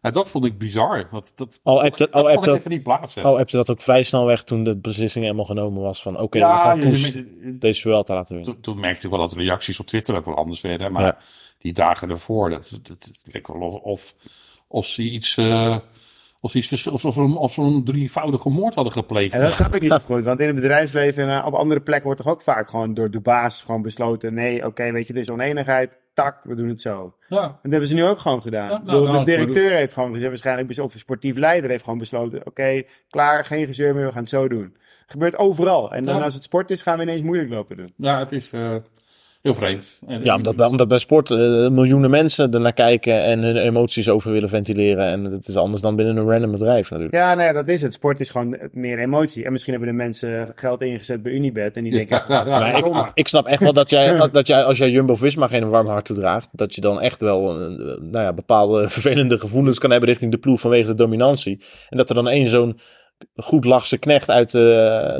Dat vond ik bizar. Dat, dat, Al dat al kon ik dat- even niet plaatsen. Oh, heb je dat ook vrij snel weg toen de beslissing helemaal genomen was van oké, we ja, gaan Koes je- deze Vuelta laten winnen. toen, toen merkte ik wel dat de reacties op Twitter ook wel anders werden. Maar Ja. die dagen ervoor, dat, dat, leek wel of, of, of ze iets... eh, of, ze iets vers- of, een- drievoudige moord hadden gepleegd. En dat snap ik niet goed, want in het bedrijfsleven en eh, op andere plekken wordt toch ook vaak gewoon door de baas gewoon besloten: nee, oké, weet je, er is oneenigheid, tak, we doen het zo. Ja. En dat hebben ze nu ook gewoon gedaan. Ja, Ik bedoel, nou, de nou, directeur heeft gewoon gezegd, waarschijnlijk, of een sportief leider heeft gewoon besloten: oké, klaar, geen gezeur meer, we gaan het zo doen. gebeurt overal. En dan Ja. als het sport is, gaan we ineens moeilijk lopen doen. ja, het is eh, heel vreemd. En- Ja, omdat, bij- omdat bij sport eh, miljoenen mensen ernaar kijken en hun emoties over willen ventileren. En dat is anders dan binnen een random bedrijf natuurlijk. Ja, nou ja, dat is het. Sport is gewoon meer emotie. En misschien hebben de mensen geld ingezet bij Unibet en die denken, Ja, ja, ja. Maar ik, Zomaar. ik snap echt wel dat jij, dat jij, als jij Jumbo-Visma geen warm hart toedraagt, dat je dan echt wel eh, nou ja, bepaalde vervelende gevoelens kan hebben richting de ploeg vanwege de dominantie. En dat er dan één zo'n goed lachse knecht uit eh,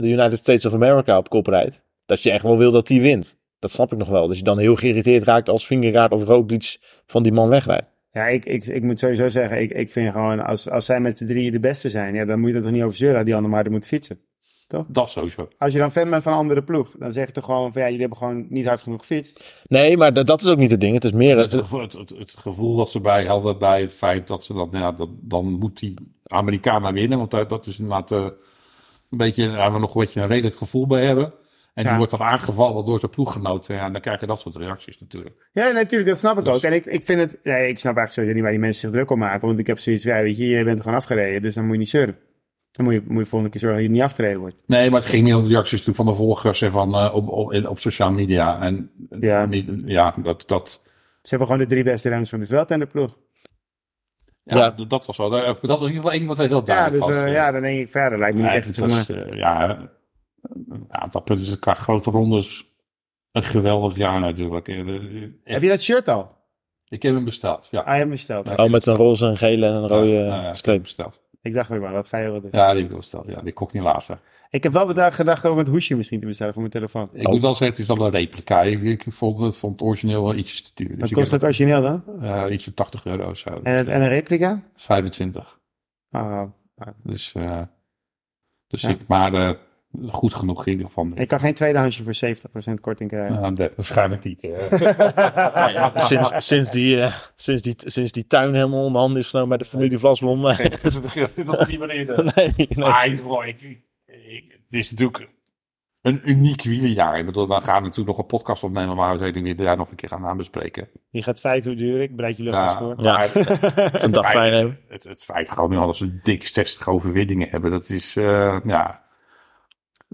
de United States of America op kop rijdt. Dat je echt wel wil dat die wint. Dat snap ik nog wel. Dat je dan heel geïrriteerd raakt als Vingegaard of Roglic van die man wegrijdt. Ja, ik, ik, ik moet sowieso zeggen, ik, ik vind gewoon, als, als zij met z'n drieën de beste zijn, ja, dan moet je dat toch niet over zeuren, dat die andere maar harder moet fietsen. Dat sowieso. Als je dan fan bent van een andere ploeg, dan zeg je toch gewoon van, ja, jullie hebben gewoon niet hard genoeg gefietst. Nee, maar dat, dat is ook niet het ding. Het is meer... Het, Het, gevoel- het, het, het gevoel dat ze bij hadden bij het feit dat ze ja, dat, dan moet die Amerikaan maar winnen. Want dat, dat is inderdaad eh, een beetje, daar we nog een beetje een redelijk gevoel bij hebben. En Ja. die wordt dan aangevallen door zijn ploeggenoten. Ja, en dan krijg je dat soort reacties natuurlijk. Ja, natuurlijk, dat snap ik Dus- ook. En ik, ik vind het, ja, ik snap eigenlijk sowieso niet waar die mensen zich druk om maken, want ik heb zoiets, ja, weet je, je bent gewoon afgereden, dus dan moet je niet zeuren. Dan moet je, moet je volgende keer zorgen dat je niet afgereden wordt. Nee, maar het ging meer om de reacties natuurlijk van de volgers en van, eh, op, op, in- op sociale media. En Ja. niet- ja dat, dat, Ze hebben gewoon de drie beste renners van de veld en de ploeg. ja, Ja. dat- dat was wel, dat was in ieder geval één wat heel Ja, duidelijk dus was. eh, eh. ja, dan denk ik verder, lijkt me niet Ja, echt het was, eh, ja, eh, ja, op dat punt is qua grote rondes een geweldig jaar natuurlijk. Eh, eh, Heb je dat shirt al? Ik heb hem besteld, ja. Ah, je hebt hem besteld. Ja. oh, met een roze, een gele en een rode Ja, ja, ik streep. besteld. Ik dacht wel, wat ga je wel doen? Ja, die heb ik besteld. Ja, die kon ik niet laten. Ik heb wel bedacht, gedacht over het hoesje misschien te bestellen voor mijn telefoon. Ik Oh. moet wel zeggen, het is wel een replica. Ik, ik vond, het, vond het origineel wel ietsjes te duur. Dus Wat kost dat origineel dan? eh, iets van 80 euro of zo. En, en een replica? 25. Oh, Dus, eh, dus Ja. ik, maar eh, goed genoeg in ieder geval. ik kan geen tweedehandsje voor 70% korting krijgen. Ja, dat- waarschijnlijk niet. eh. Ja, ja, sinds, sinds, die, eh, sinds, die, sinds die tuin helemaal onder handen is genomen bij de familie Vlasblom. eh, dat is niet meer in. nee, nee. Maar in ieder geval, ik, ik- ik- het is natuurlijk een uniek wielenjaar. Ik bedoel, we gaan natuurlijk nog een podcast opnemen waar we het daar nog een keer gaan aan bespreken. Die gaat vijf uur duren, ik bereid je luchtjes Ja, voor. Ja. het, Een dag feit- fijn hebben. Het, het feit gewoon nu al dat ze dik 60 overwinningen hebben, dat is, eh, ja...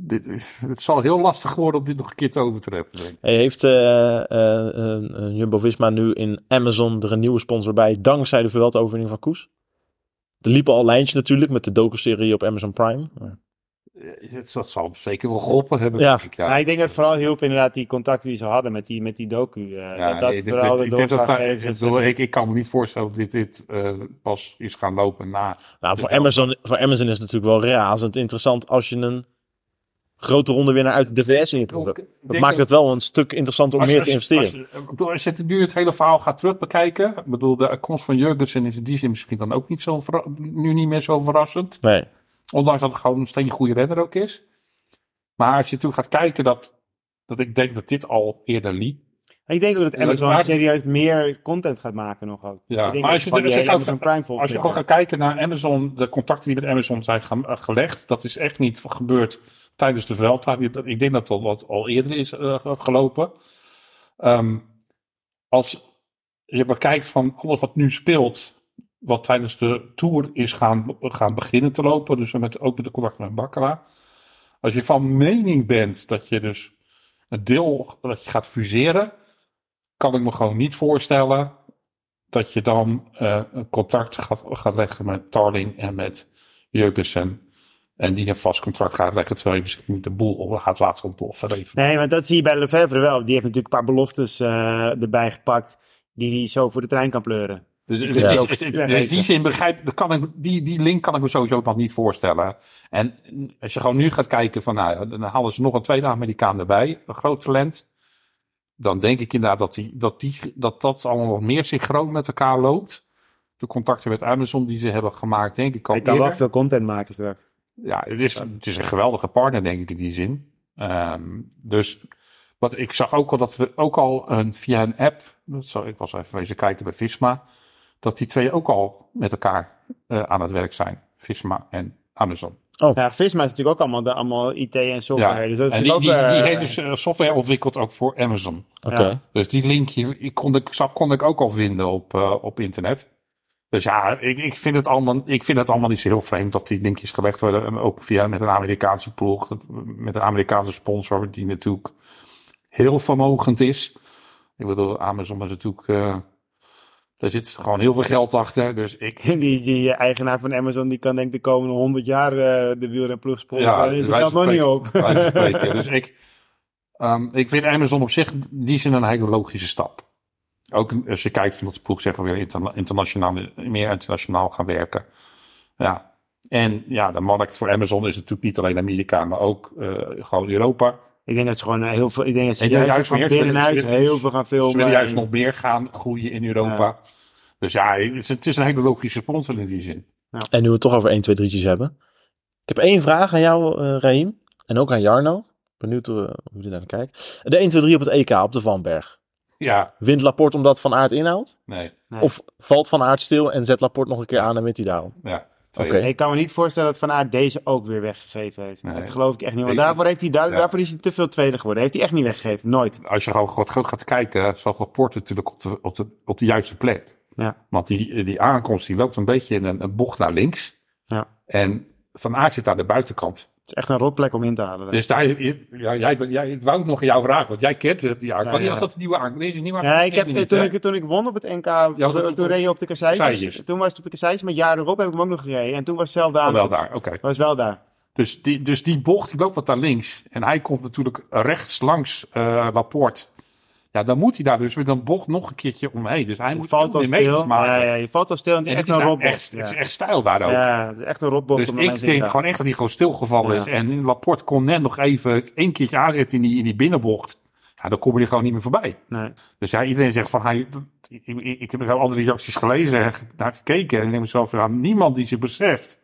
Dit, het zal heel lastig worden om dit nog een keer te overtreffen. Hey, heeft eh, eh, eh, Jumbo-Visma nu in Amazon er een nieuwe sponsor bij, dankzij de Vuelta-overwinning van Koes? Er liepen al lijntjes natuurlijk met de docu-serie op Amazon Prime. Maar- dat zal zeker wel geholpen hebben. Ja. denk ik, Ja, ik denk dat het vooral hielp inderdaad die contacten die ze hadden met die, met die docu. eh, Ja, dat dat nee, dit- vooral dit- de ik dat kan me niet voorstellen dat dit, dit eh, pas is gaan lopen na. Nou, voor. Amazon, voor Amazon is het natuurlijk wel razend interessant als je een grote rondewinnaar uit de VS in je hebt. Ik Dat maakt het wel een stuk interessanter om Als- meer te als- investeren. Als, ik bedoel, als je het nu het hele verhaal gaat terugbekijken. Ik bedoel, de komst van Jurgensen is in die zin misschien dan ook niet zo nu niet meer zo verrassend. Nee. Ondanks dat het gewoon een steen goede renner ook is. Maar als je natuurlijk gaat kijken dat dat ik denk dat dit al eerder liep. Ik denk ook dat Amazon maakt- serieus meer content gaat maken nog ook. Ja, ik denk maar als je dus Amazon Prime volgt. Als je gewoon gaat kijken naar Amazon, de contacten die met Amazon zijn gaan- gelegd, dat is echt niet gebeurd tijdens de Vuelta. Ik denk dat dat wat al eerder is eh, gelopen. Ehm, als je bekijkt van alles wat nu speelt, wat tijdens de Tour is gaan, gaan beginnen te lopen, dus met, ook met de contacten met Bakkela. Als je van mening bent dat je dus een deel dat je gaat fuseren, kan ik me gewoon niet voorstellen dat je dan een contact gaat, gaat leggen met Tarling en met Jurgensen. En die een vast contract gaat leggen, terwijl je misschien niet de boel op gaat laten ontploffen. Even. Nee, maar dat zie je bij Lefevre wel. Die heeft natuurlijk een paar beloftes eh, erbij gepakt. Die hij zo voor de trein kan pleuren. Dus het Ja. is- ook het- het- wegwezen. in die zin begrijp kan ik, die, die link kan ik me sowieso nog niet voorstellen. En als je gewoon nu gaat kijken van, nou, dan halen ze nog een tweede Amerikaan erbij, een groot talent. Dan denk ik inderdaad dat die, dat, die, dat dat allemaal wat meer synchroon met elkaar loopt. De contacten met Amazon die ze hebben gemaakt, denk ik al Hij kan wel veel content maken straks. Ja, het is, het is een geweldige partner, denk ik, in die zin. Ehm, dus wat ik zag ook al dat we ook al een, via een app, dat zou, ik was even wezen kijken bij Visma, dat die twee ook al met elkaar eh, aan het werk zijn. Visma en Amazon. Ja, Visma is natuurlijk ook allemaal, de, allemaal IT en software. Ja, Dus dat is en die, die, die eh, heeft dus eh, software ontwikkeld ook voor Amazon. Oké. Ja. Dus die link hier, ik kon, ik, zag- kon ik ook al vinden op, eh, op internet. Dus ja, ik, ik, vind het allemaal, ik vind het allemaal niet zo heel vreemd dat die linkjes gelegd worden. En ook via met een Amerikaanse ploeg, met een Amerikaanse sponsor, die natuurlijk heel vermogend is. Ik bedoel, Amazon is natuurlijk, eh daar zit gewoon heel veel geld achter. Dus ik, Die, die eigenaar van Amazon die kan denk ik de komende 100 jaar eh, de wielrenploeg sponsoren. Ja, Daar is het geld nog niet op. Dus ik, ehm, ik vind Amazon op zich, die zijn een hele logische stap. Ook als je kijkt van dat de ploeg zeggen we weer interna- internationaal, meer internationaal gaan werken. Ja. En ja, de markt voor Amazon is natuurlijk niet alleen Amerika, maar ook eh, gewoon Europa. Ik denk dat ze gewoon eh, heel veel. Ik denk dat ze juist juist van meer- binnenuit heel veel gaan filmen. Ze willen juist en- nog meer gaan groeien in Europa. Dus ja, het is, het is een hele logische sponsor in die zin. En nu we het toch over 1, 2, 3'tjes hebben. Ik heb één vraag aan jou, eh Raim. En ook aan Jarno. Benieuwd hoe je daar naar kijkt. De 1, 2, 3 op het EK op de Vanberg. Ja, Wint Laporte omdat Van Aert inhaalt? nee. Nee. Of valt Van Aert stil en zet Laporte nog een keer aan en wint hij daarom? Ja. Oké. Ik kan me niet voorstellen dat Van Aert deze ook weer weggegeven heeft. Nee. Dat geloof ik echt niet. Want Ik- daarvoor, heeft hij, daar, Ja. daarvoor is hij te veel tweede geworden. Heeft hij echt niet weggegeven. Nooit. als je gewoon goed gaat kijken, zag Laporte natuurlijk op de, op de, op de juiste plek. Ja. Want die, die aankomst die loopt een beetje in een, een bocht naar links. Ja. En Van Aert zit aan de buitenkant. Het is echt een rotplek om in te halen. Dus daar, ja, jij, jij, ik wou nog jouw vraag, want jij kent het. Ja, Ja, ja. was dat de nieuwe? Deze nieuwe Ja, ik heb, niet, toen, hè? ik, toen ik won op het NK, het toen, reed je op de kasseitjes. Toen was het op de kasseitjes, maar jaren erop heb ik hem ook nog gereden. En toen was het zelf daar. Oh, wel daar, oké. Was wel daar. Dus die, dus die bocht, die loopt wat naar links. En hij komt natuurlijk rechts langs eh Laporte. Ja, dan moet hij daar dus met een bocht nog een keertje omheen. Dus hij Je moet valt al meters maken. Ja, ja, je valt al stil. En het is echt een daar rotbocht. echt, ja. het is echt stijl daar ook. Ja, het is echt een rotbocht. Dus ik denk gewoon echt dat hij gewoon stilgevallen is. En Laporte kon net nog even één keertje aanzetten in die, in die binnenbocht. Ja, dan kom je er gewoon niet meer voorbij. Nee. Dus ja, iedereen zegt van, hij, ik, ik, ik heb al die reacties gelezen en naar gekeken. En ik denk mezelf, ja, niemand die zich beseft,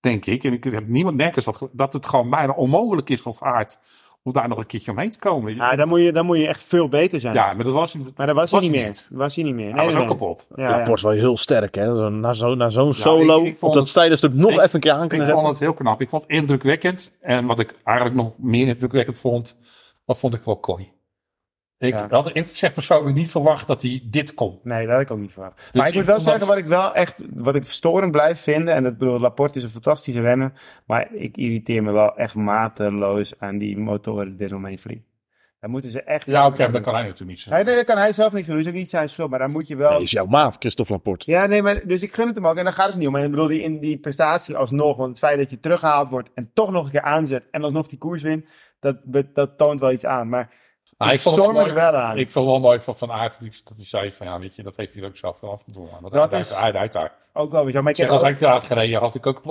denk ik. En ik heb niemand nergens wat, dat het gewoon bijna onmogelijk is voor Vaart om daar nog een keertje omheen te komen. Ja, Ja, dan moet, je, dan moet je echt veel beter zijn. maar dat was, Maar dat was, hij was niet hij meer. niet. Dat was hij niet meer. hij was nee, ook nee. kapot. Ja, ja. Is wel heel sterk, hè? Zo, na zo'n na zo'n solo, ik- ik vond op dat het- stijlenstuk nog ik- even een keer aan Ik kunnen vond zetten. het heel knap. Ik vond het indrukwekkend. En wat ik eigenlijk nog meer indrukwekkend vond, dat vond ik wel kooi. Ik Ja. had ik zeg persoonlijk niet verwacht dat hij dit kon. Nee, dat had ik ook niet verwacht. maar ik moet wel zeggen, dat- wat ik wel echt, wat ik storend blijf vinden, en dat bedoel, Laporte is een fantastische renner, maar ik irriteer me wel echt mateloos aan die motoren die eromheen vliegen. Daar moeten ze echt... Ja, oké, dat kan hij natuurlijk niet Hij, zeggen. nee, daar kan hij zelf niks doen, dus ook niet zijn schuld, maar daar moet je wel... Hij is jouw maat, Christophe Laporte. Ja, nee, maar dus ik gun het hem ook. En daar gaat het niet om. En ik bedoel, die, in die prestatie alsnog. Want het feit dat je teruggehaald wordt en toch nog een keer aanzet en alsnog die koers wint, dat, dat toont wel iets aan. Maar Ah, ik ik vond het storm er mooi- wel aan. Ik vond het wel mooi van Van Aert dat hij, zei van ja, weet je, dat heeft hij ook zelf wel afgedwongen. Want Dat hij, is- hij, hij, daar. ook wel weer zo. Maar ik Zeg, heb als ook- ik eruit gereden had ik ook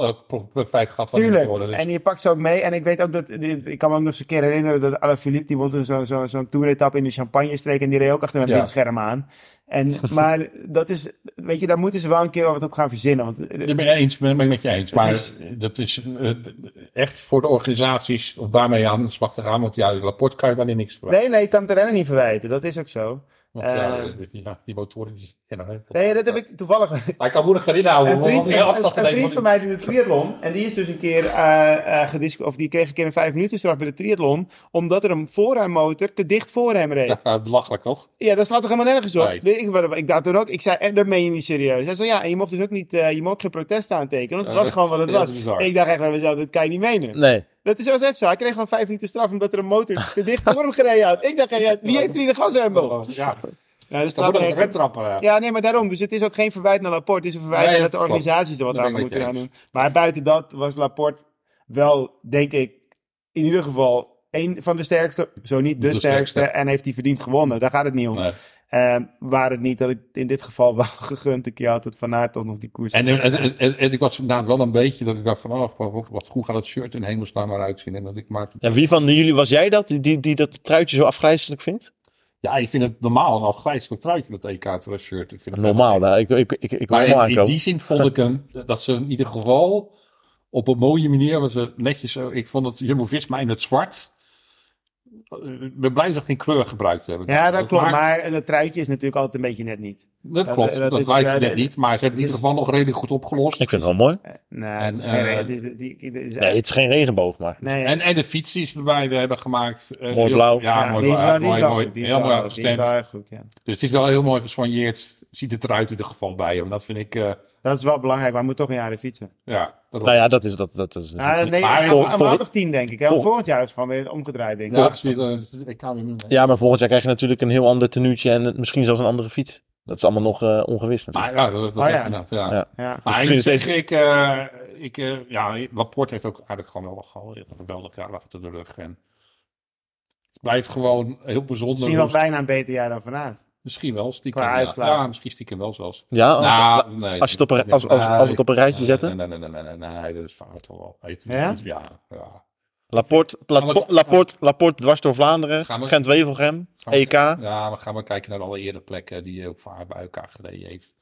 feit gehad van Tuurlijk. Dus. En je pakt ze ook mee. En ik weet ook dat. Ik kan me ook nog eens een keer herinneren dat Alaphilippe. die won toen zo'n zo, zo'n toeretappe in de Champagne-streek. En die reed ook achter een Ja. windscherm aan. En, maar dat is, weet je, daar moeten ze wel een keer wat op gaan verzinnen. Want, Ik ben eens, ben ben ik met je eens. Maar is- dat is eh, echt voor de organisaties om daarmee aan de slag te gaan. Want ja, rapport kan je daarin niks verwijten. nee, nee, ik kan het renner niet verwijten. Dat is ook zo. Want ja, Eh, die, ja, die motoren die... Ja, hè, Nee, dat heb ik toevallig. Hij kan moeilijk gaan inhouden. Een vriend, afstand een, vriend van mij doet de triathlon. En die is dus een keer eh eh, gedis- of die kreeg een keer een vijf minuten straf bij de triathlon. Omdat er een voorruimmotor te dicht voor hem reed. Ja, belachelijk toch? Ja, dat slaat toch helemaal nergens op? Nee. Ik, ik dacht toen ook, ik zei, en dat meen je niet serieus. Hij zei, ja, en je mocht dus ook niet, je mocht geen protest aantekenen. Want het was gewoon wat het was. Ik dacht echt bij mezelf, dat kan je niet menen. Nee. Dat is wel echt zo. Hij kreeg gewoon vijf minuten straf omdat er een motor te dicht voor hem gereden had. Ik dacht, ja, wie heeft er in de gashendel? Ja, Ja, dat dan slaat moet ik nergens het op. trappen. Ja. Ja, nee, maar daarom. Dus het is ook geen verwijt naar Laporte. Het is een verwijt Nee, dat de organisaties er wat aan moeten gaan doen. Maar buiten dat was Laporte wel, denk ik, in ieder geval een van de sterkste. Zo niet de, De sterkste. sterkste. En heeft hij verdiend gewonnen. Daar gaat het niet om. Nee. Eh, waar het niet dat ik in dit geval wel gegund een keer had het Van Aert toch nog die koers. En, en, en, en- en ik was inderdaad wel een beetje dat ik dacht van, oh, wat, wat, hoe gaat het shirt in hemelsnaam eruit zien? En dat ik maar, Ja, wie van jullie was jij dat, die, die, dat truitje zo afgrijzelijk vindt? ja, ik vind het normaal een afgrijzelijk truitje met EK shirt. Ik vind het Normaal, daar. Ik, ik, ik, ik Maar in, die zin vond ik hem, dat ze in ieder geval op een mooie manier, was het netjes zo. Ik vond het Jumbo-Visma in het zwart. Eh, Ik ben blij dat ze geen kleur gebruikt hebben. ja, dat klopt. maakt- Maar dat truitje is natuurlijk altijd een beetje net niet. Dat dat- klopt, dat dat, is- blijft net dat- niet. Maar ze hebben in ieder geval nog redelijk goed opgelost. Ik vind het wel mooi. Nee, het is geen eh, regenboog, maar... nee, En, en de fiets die ze erbij hebben gemaakt. eh, Mooi blauw. Ja, ja, mooi die is blauw. wel, die is mooi, wel mooi. goed. Die is heel mooi afgestemd. Dus het is wel heel mooi gesoigneerd. Ziet het eruit in ieder geval bij hem. Dat vind ik, eh, Dat is wel belangrijk, maar hij moet toch een jaar fietsen. ja. Dat Nou ja, dat is... Dat, dat is Ja, nee, Maar een, vol- een maand of tien denk ik. Hè? vol- Volgend jaar is het gewoon weer omgedraaid denk ik. ja, eh, ik kan niet meer. Ja, maar volgend jaar krijg je natuurlijk een heel ander tenuutje en misschien zelfs een andere fiets. Dat is allemaal nog eh, ongewis natuurlijk. Maar ja, dat, dat Oh, is ja. inderdaad, ja. Ja. Ja. Maar Dus ik zeg, ik, eh, ik, eh, ja, Laporte heeft ook eigenlijk gewoon wel gewoon een geweldig jaar achter de rug. En het blijft gewoon heel bijzonder. Misschien wel bijna een beter jaar dan vanavond. Misschien wel, stiekem. Ja, ja, misschien stiekem wel zelfs. Ja, Nou, nee, als je het op een- als- als- als we het op een rijtje nee, zetten? Nee, nee, nee, nee, nee, nee, nee, dat is fout wel. Ja? Ja, ja. Laporte, Laporte, Laporte, Laporte dwars door Vlaanderen, we- Gent-Wevelgem, we- EK. Ja, maar gaan we kijken naar alle eerdere plekken die hij ook voor haar bij elkaar gereden heeft.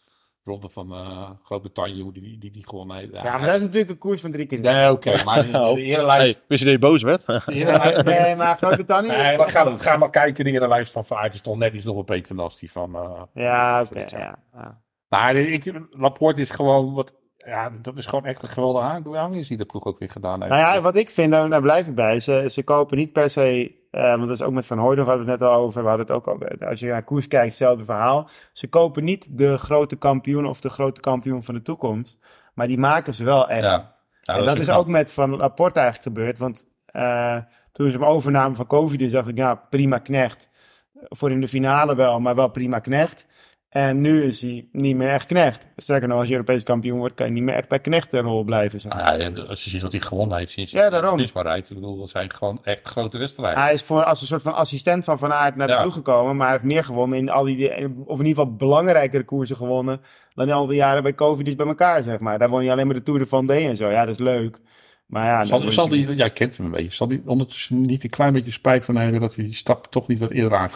Ronde van eh Groot-Brittannië, hoe die, die, die gewonnen heeft. Ja, maar dat is natuurlijk een koers van drie keer. Nee, oké, maar de, Oh. de erelijst... Hey, wist je dat je boos werd? Nee, maar Groot-Brittannië... Nee, maar ga, ga maar kijken, de erelijst van Aert is toch net iets nog een beter dan die van... eh, Ja, oké. ja, ja. Maar ik, Laporte is gewoon wat... Ja, dat is gewoon echt een geweldige aan. Hoe lang is die de ploeg ook weer gedaan heeft? Nou ja, wat ik vind, daar, daar blijf ik bij. Ze, ze kopen niet per se, eh, want dat is ook met Van Hooydonk hadden we het net al over. We hadden het ook al, als je naar koers kijkt, hetzelfde verhaal. Ze kopen niet de grote kampioen of de grote kampioen van de toekomst. Maar die maken ze wel echt. Ja. Ja, en dat is ook met Van Laporte eigenlijk gebeurd. Want eh, toen ze hem overnamen van Covid, dacht ik, ja, prima knecht. Voor in de finale wel, maar wel prima knecht. En nu is hij niet meer echt knecht. Sterker nog, als je Europees kampioen wordt, kan je niet meer echt bij knechtenrol blijven. Zeg. Nou ja, en als je ziet wat hij gewonnen heeft sinds Ja, daarom. is maar uit. Ik bedoel, dat zijn gewoon echt grote wedstrijden. Hij is voor als een soort van assistent van Van Aert naar de Ja. ploeg gekomen. Maar hij heeft meer gewonnen in al die, of in ieder geval belangrijkere koersen gewonnen. Dan in al die jaren bij Covid bij elkaar, zeg maar. Daar won je alleen maar de Tour de Vendée en zo. Ja, dat is leuk. Maar ja, Zal, die, jij kent hem een beetje. Zal die ondertussen niet een klein beetje spijt van hebben dat hij die stap toch niet wat eerder aan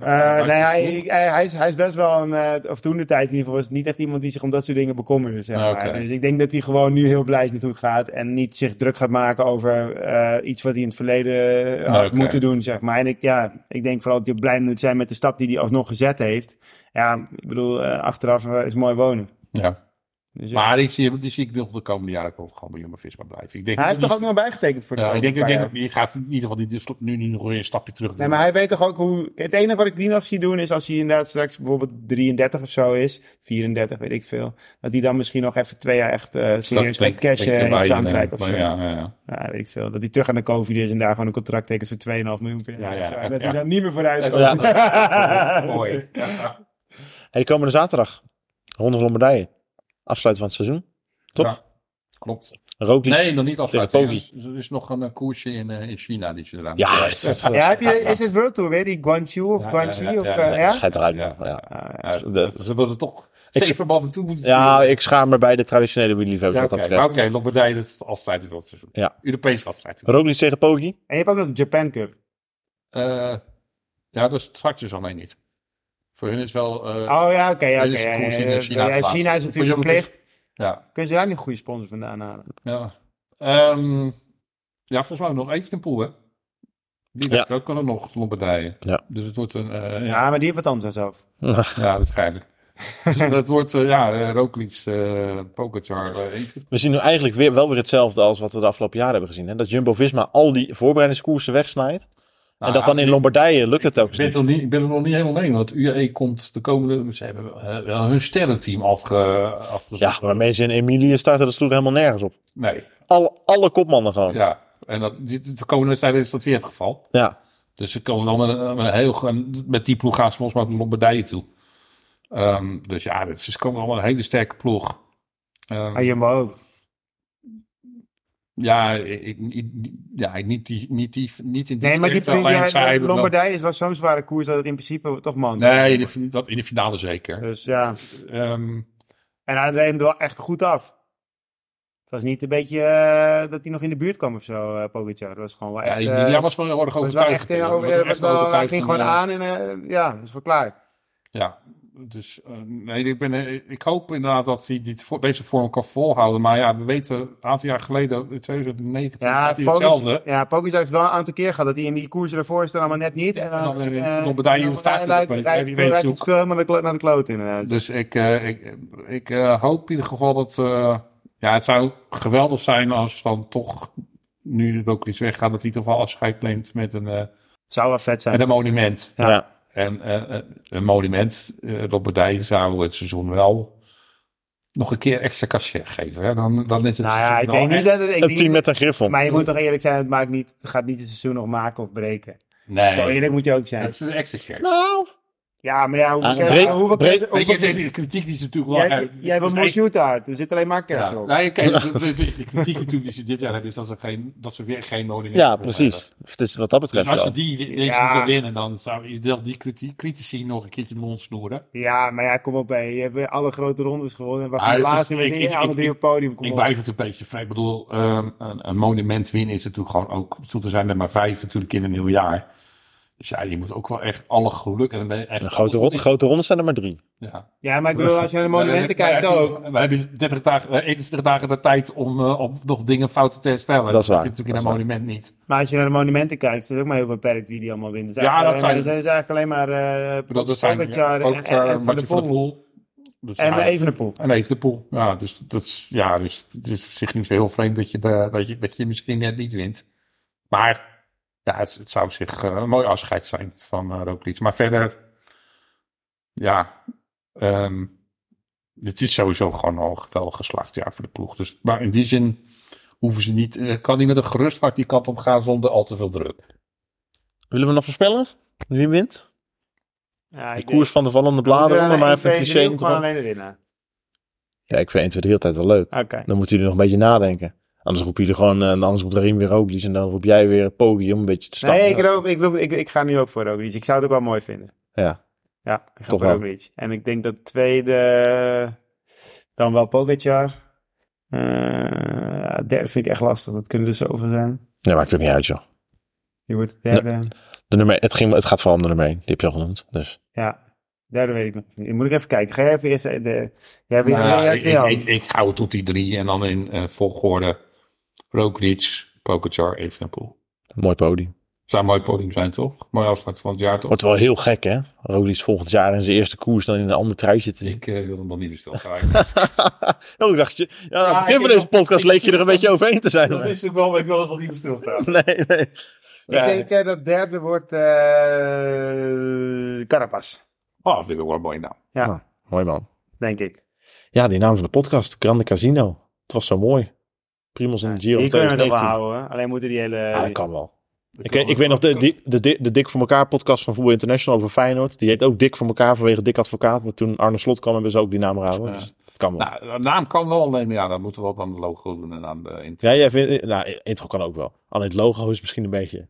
eh, Eh, nee, hij, ik- hij, hij is, hij is best wel een, eh, of toen de tijd in ieder geval, was niet echt iemand die zich om dat soort dingen bekommerde. Zeg maar. Dus ik denk dat hij gewoon nu heel blij is met hoe het gaat en niet zich druk gaat maken over eh, iets wat hij in het verleden eh, had moeten doen, zeg maar. En ik, ja, ik denk vooral dat hij blij moet zijn met de stap die hij alsnog gezet heeft. Ja, ik bedoel, achteraf is mooi wonen. Ja. Dus, ja. Maar die zie, die zie ik nog de komende jaren ook gewoon bij Jumbo-Visma blijven. Ik denk, hij heeft toch ook nog bijgetekend voor de ja, ik denk, ik denk gaat in ieder geval die, dus nu niet nog weer een stapje terug doen. Nee, maar hij weet toch ook hoe. Het enige wat ik die nog zie doen is als hij inderdaad straks bijvoorbeeld 33 of zo is, 34, weet ik veel. Dat hij dan misschien nog even twee jaar echt eh serieus gaat cashen in Frankrijk of zo. Ja, ja, ja. Ja, weet ik veel. Dat hij terug aan de COVID is en daar gewoon een contract tekent voor 2,5 miljoen per jaar. Ja. En dat ja. hij dan niet meer vooruit komt. Ja. Mooi. Ja. Hey, komende zaterdag. Ronde van Lombardije. Afsluiten van het seizoen. Toch? Ja, klopt. Roglic. Nee, nog niet afsluiten. Er is, er is nog een eh, koersje in, eh, in China die ze eraan Ja, is dat- Ja, heb je, is het World Tour weer? Die Guangzhou of Ja, Guangxi? ja, ja, of, ja, ja. ja? Schijt eruit. Ja. Ja. Ja, De- ze willen toch zeven man naartoe moeten. Ja, ik schaam me bij de traditionele wielerliefhebbers Ja, wat oké. dat betreft. oké, dat is de afsluiting van het seizoen. Ja. Europese afsluiting. Roglic tegen Poggi. En je hebt ook nog de Japan Cup. Eh, ja, dat is straks alleen niet. Voor hun is wel... eh, Oh ja, oké. ja, China ja. China is Voor natuurlijk verplicht. ja, Kunnen ze daar niet een goede sponsor vandaan halen? ja. Ehm, ja, volgens mij nog Evenepoel, hè? Die Ja. werkt ook wel nog Lombardije. Ja. Dus het wordt een... eh, ja, Ja, maar die heeft wat anders aan zijn hoofd. ja, waarschijnlijk. dus het wordt, eh, ja, uh, Roglic, eh Pogacar, eh, Evenepoel. We zien nu eigenlijk weer, wel weer hetzelfde als wat we de afgelopen jaren hebben gezien. Hè? Dat Jumbo-Visma al die voorbereidingskoersen wegsnijdt. En dat dan in Lombardije lukt het ook Ik ben, niet. het nog niet, ik ben er nog niet helemaal mee, want UAE komt de komende... Ze hebben wel, hun sterrenteam afge, afgezocht. Ja, maar mensen in Emilie starten dat sloeg helemaal nergens op. Nee, Alle, alle kopmannen gewoon. Ja. ja. En dat, die- de komende wedstrijden is dat weer het geval. Dus ze komen dan met een, met een heel... ge- Met die ploeg gaan ze volgens mij naar Lombardije toe. Ehm, dus ja, het is- ze komen allemaal een hele sterke ploeg. Ehm, Ah, Jumbo ook. Ja, ik, ja, niet, die, niet, die, niet in die Nee, maar die, ja, Lombardije is wel zo'n zware koers dat het in principe toch man. Nee, in de, dat, in de finale zeker. Dus ja. Ehm, En hij deed hem er wel echt goed af. Het was niet een beetje eh, dat hij nog in de buurt kwam of zo, Pogacar. Het was gewoon wel ja, echt... eh, die was wel heel erg was wel overtuigd. echt in, Ja, over, was wel, hij ging gewoon aan en ja, dat is gewoon klaar. Ja, dus eh, nee, ik, ben, eh, ik hoop inderdaad dat hij dit, deze vorm kan volhouden. Maar ja, we weten een aantal jaar geleden, in 2019, Ja, had hij hetzelfde. Ja, Pogacar heeft wel een aantal keer gehad dat hij in die koersen ervoor staat, maar net niet. En En dan in eh, Lombardije dan staat weet rijdt zoek. het spel helemaal naar de klo- naar de kloot inderdaad. Dus ik, eh, ik, ik eh, hoop in ieder geval dat... eh, ja, het zou geweldig zijn als dan toch, nu er ook iets weggaat, dat hij toch wel afscheid neemt met een, eh, Zou wel vet zijn. met een monument. Ja. Ja. En eh, eh, een monument, uh, Lombardije zou het seizoen wel nog een keer extra cachet geven. Hè? Dan, dan is het nou ja, ik denk niet dat het... Ik Een team met een griffel. Maar je moet toch eerlijk zijn, het, maakt niet, het gaat niet het seizoen nog maken of breken. Nee, Zo eerlijk moet je ook zijn. het is een extra kerst. Nou, Ja, maar ja, hoeveel Ah, hoeveel Weet je, de, kritiek die is natuurlijk wel... Jij, jij wil mooi shoot uit. Er zit alleen maar kerst Ja, op. nee, kijk, de, de- de- de kritiek natuurlijk die ze dit jaar hebben is dat ze, geen, dat ze weer geen monument ja, hebben. precies. Het is wat dat Dus betreft als je die deze Ja. zou winnen, dan zou je die kritiek, critici nog een keertje de mond snoeren. Ja, maar ja, kom op. Hé. Je hebt weer alle grote rondes gewonnen. En we Ah, gaan het is- laatst weer alle ik- drie op het podium. Kom Ik blijf het een beetje vrij. Ik bedoel, ehm, een, een monument winnen is natuurlijk gewoon ook... Er zijn er maar vijf natuurlijk in een nieuw jaar. Dus ja, je moet ook wel echt alle geluk... En dan ben je echt De grote, ron- grote rondes zijn er maar drie. Ja. Ja, maar ik bedoel, als je naar de monumenten kijkt ook. We hebben 30 dagen, eh, 21 dagen de tijd om, eh, om nog dingen fouten te herstellen. Dat is waar. heb je natuurlijk in Dat een monument niet. Maar als je naar de monumenten kijkt, is het ook maar heel beperkt wie die allemaal winnen. Ja, dat zijn- het is eigenlijk alleen maar eh dat zijn Pogacar en, en, en Van der Poel. Dus En ja, Evenepoel. En Evenepoel. Ja, dus dat is, ja, dus het is op zich niet zo heel vreemd dat je, de, dat je, dat je misschien net niet wint. Maar ja, het, het zou op zich eh, een mooi afscheid zijn van uh, Roglic. Maar verder, ja, ehm, het is sowieso gewoon al een geweldig geslaagd jaar voor de ploeg. Dus, maar in die zin hoeven ze niet, het kan niet met een gerust hart die kant op gaan zonder al te veel druk. Willen we nog voorspellen? Wie wint? Ja, De koers van de vallende bladeren, om maar even een cliché in te gewoon doen. alleen de winnaar. Ja, ik vind 1, 2, de hele tijd wel leuk. Oké. Dan moeten jullie nog een beetje nadenken. Anders roep je er gewoon, eh, anders roept erin weer Roglic en dan roep jij weer Poggi om een beetje te stammen. Nee, ik, roep, ik, roep, ik, ik ga nu ook voor Roglic. Ik zou het ook wel mooi vinden. Ja, Ja, ik ga Toch voor wel. Roglic. En ik denk dat tweede dan wel Pogacar. Eh, ja, derde vind ik echt lastig. Dat kunnen er zoveel zijn. nee, maakt het niet uit joh. Die wordt de derde. De nummer, het, ging, het gaat vooral om de nummer 1, die heb je al genoemd. Dus. Ja, derde weet ik nog niet. Moet ik even kijken. Ga jij even eerst de... Jij, Nou, ik, ik, ik, ik hou het tot die drie en dan in eh, volgorde Roglic, Pogacar, Evenepoel. Mooi podium. Zou een mooi podium zijn, toch? Mooi afsluit van het jaar, toch? Wordt wel heel gek hè. Roglic volgend jaar in zijn eerste koers dan in een ander truitje te zien. Ik eh, wil hem nog niet bestellen. oh, ik dacht je. Ja, aan het Ja, begin ik van deze podcast leek je er een beetje overheen te zijn. dat is natuurlijk wel, maar ik wil het nog niet stilstaan. Nee, nee. Ik denk eh, dat derde wordt eh Carapaz. Oh, dat vind ik wel een mooie naam. Ja, Nou, mooi man. denk ik. Ja, die naam van de podcast, Grande Casino. Het was zo mooi. Primos in de Giro Die kunnen we wel 2019. houden. Alleen moeten die hele... Ja, dat kan wel. Ik, ik weet nog, de, de, de, de Dik voor elkaar podcast van Voetbal International over Feyenoord. Die heet ook Dik voor elkaar vanwege Dik Advocaat. Maar toen Arne Slot kwam, hebben ze ook die naam gehouden. Ja. Dus dat kan wel. Nou, de naam kan wel, alleen maar ja, dan moeten we wat aan de logo doen en aan de intro. ja, jij vindt, nou, intro kan ook wel. Alleen het logo is misschien een beetje...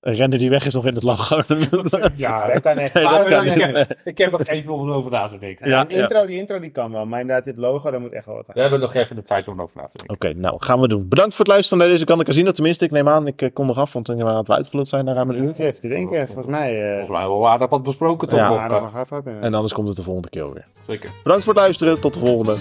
Een renner die weg is nog in het logo. Ja, dat kan echt. Nee, dat Maar kan dan- ik, heb, ik heb nog even om erover na te denken. Ja, die, intro, die intro die kan wel, maar inderdaad, dit logo, daar moet echt wel wat aan. We hebben nog even de tijd om erover na te denken. Oké, nou gaan we doen. Bedankt voor het luisteren naar deze Kan de Casino. Tenminste, ik neem aan, ik eh, kom nog af, want ik neem aan dat we uitgeluld zijn naar ruim een Ik uur. zit even te denken, volgens mij. eh Volgens mij hebben we aardig wat besproken toch? Ja, hadden. En anders komt het de volgende keer weer. Zeker. Bedankt voor het luisteren. Tot de volgende.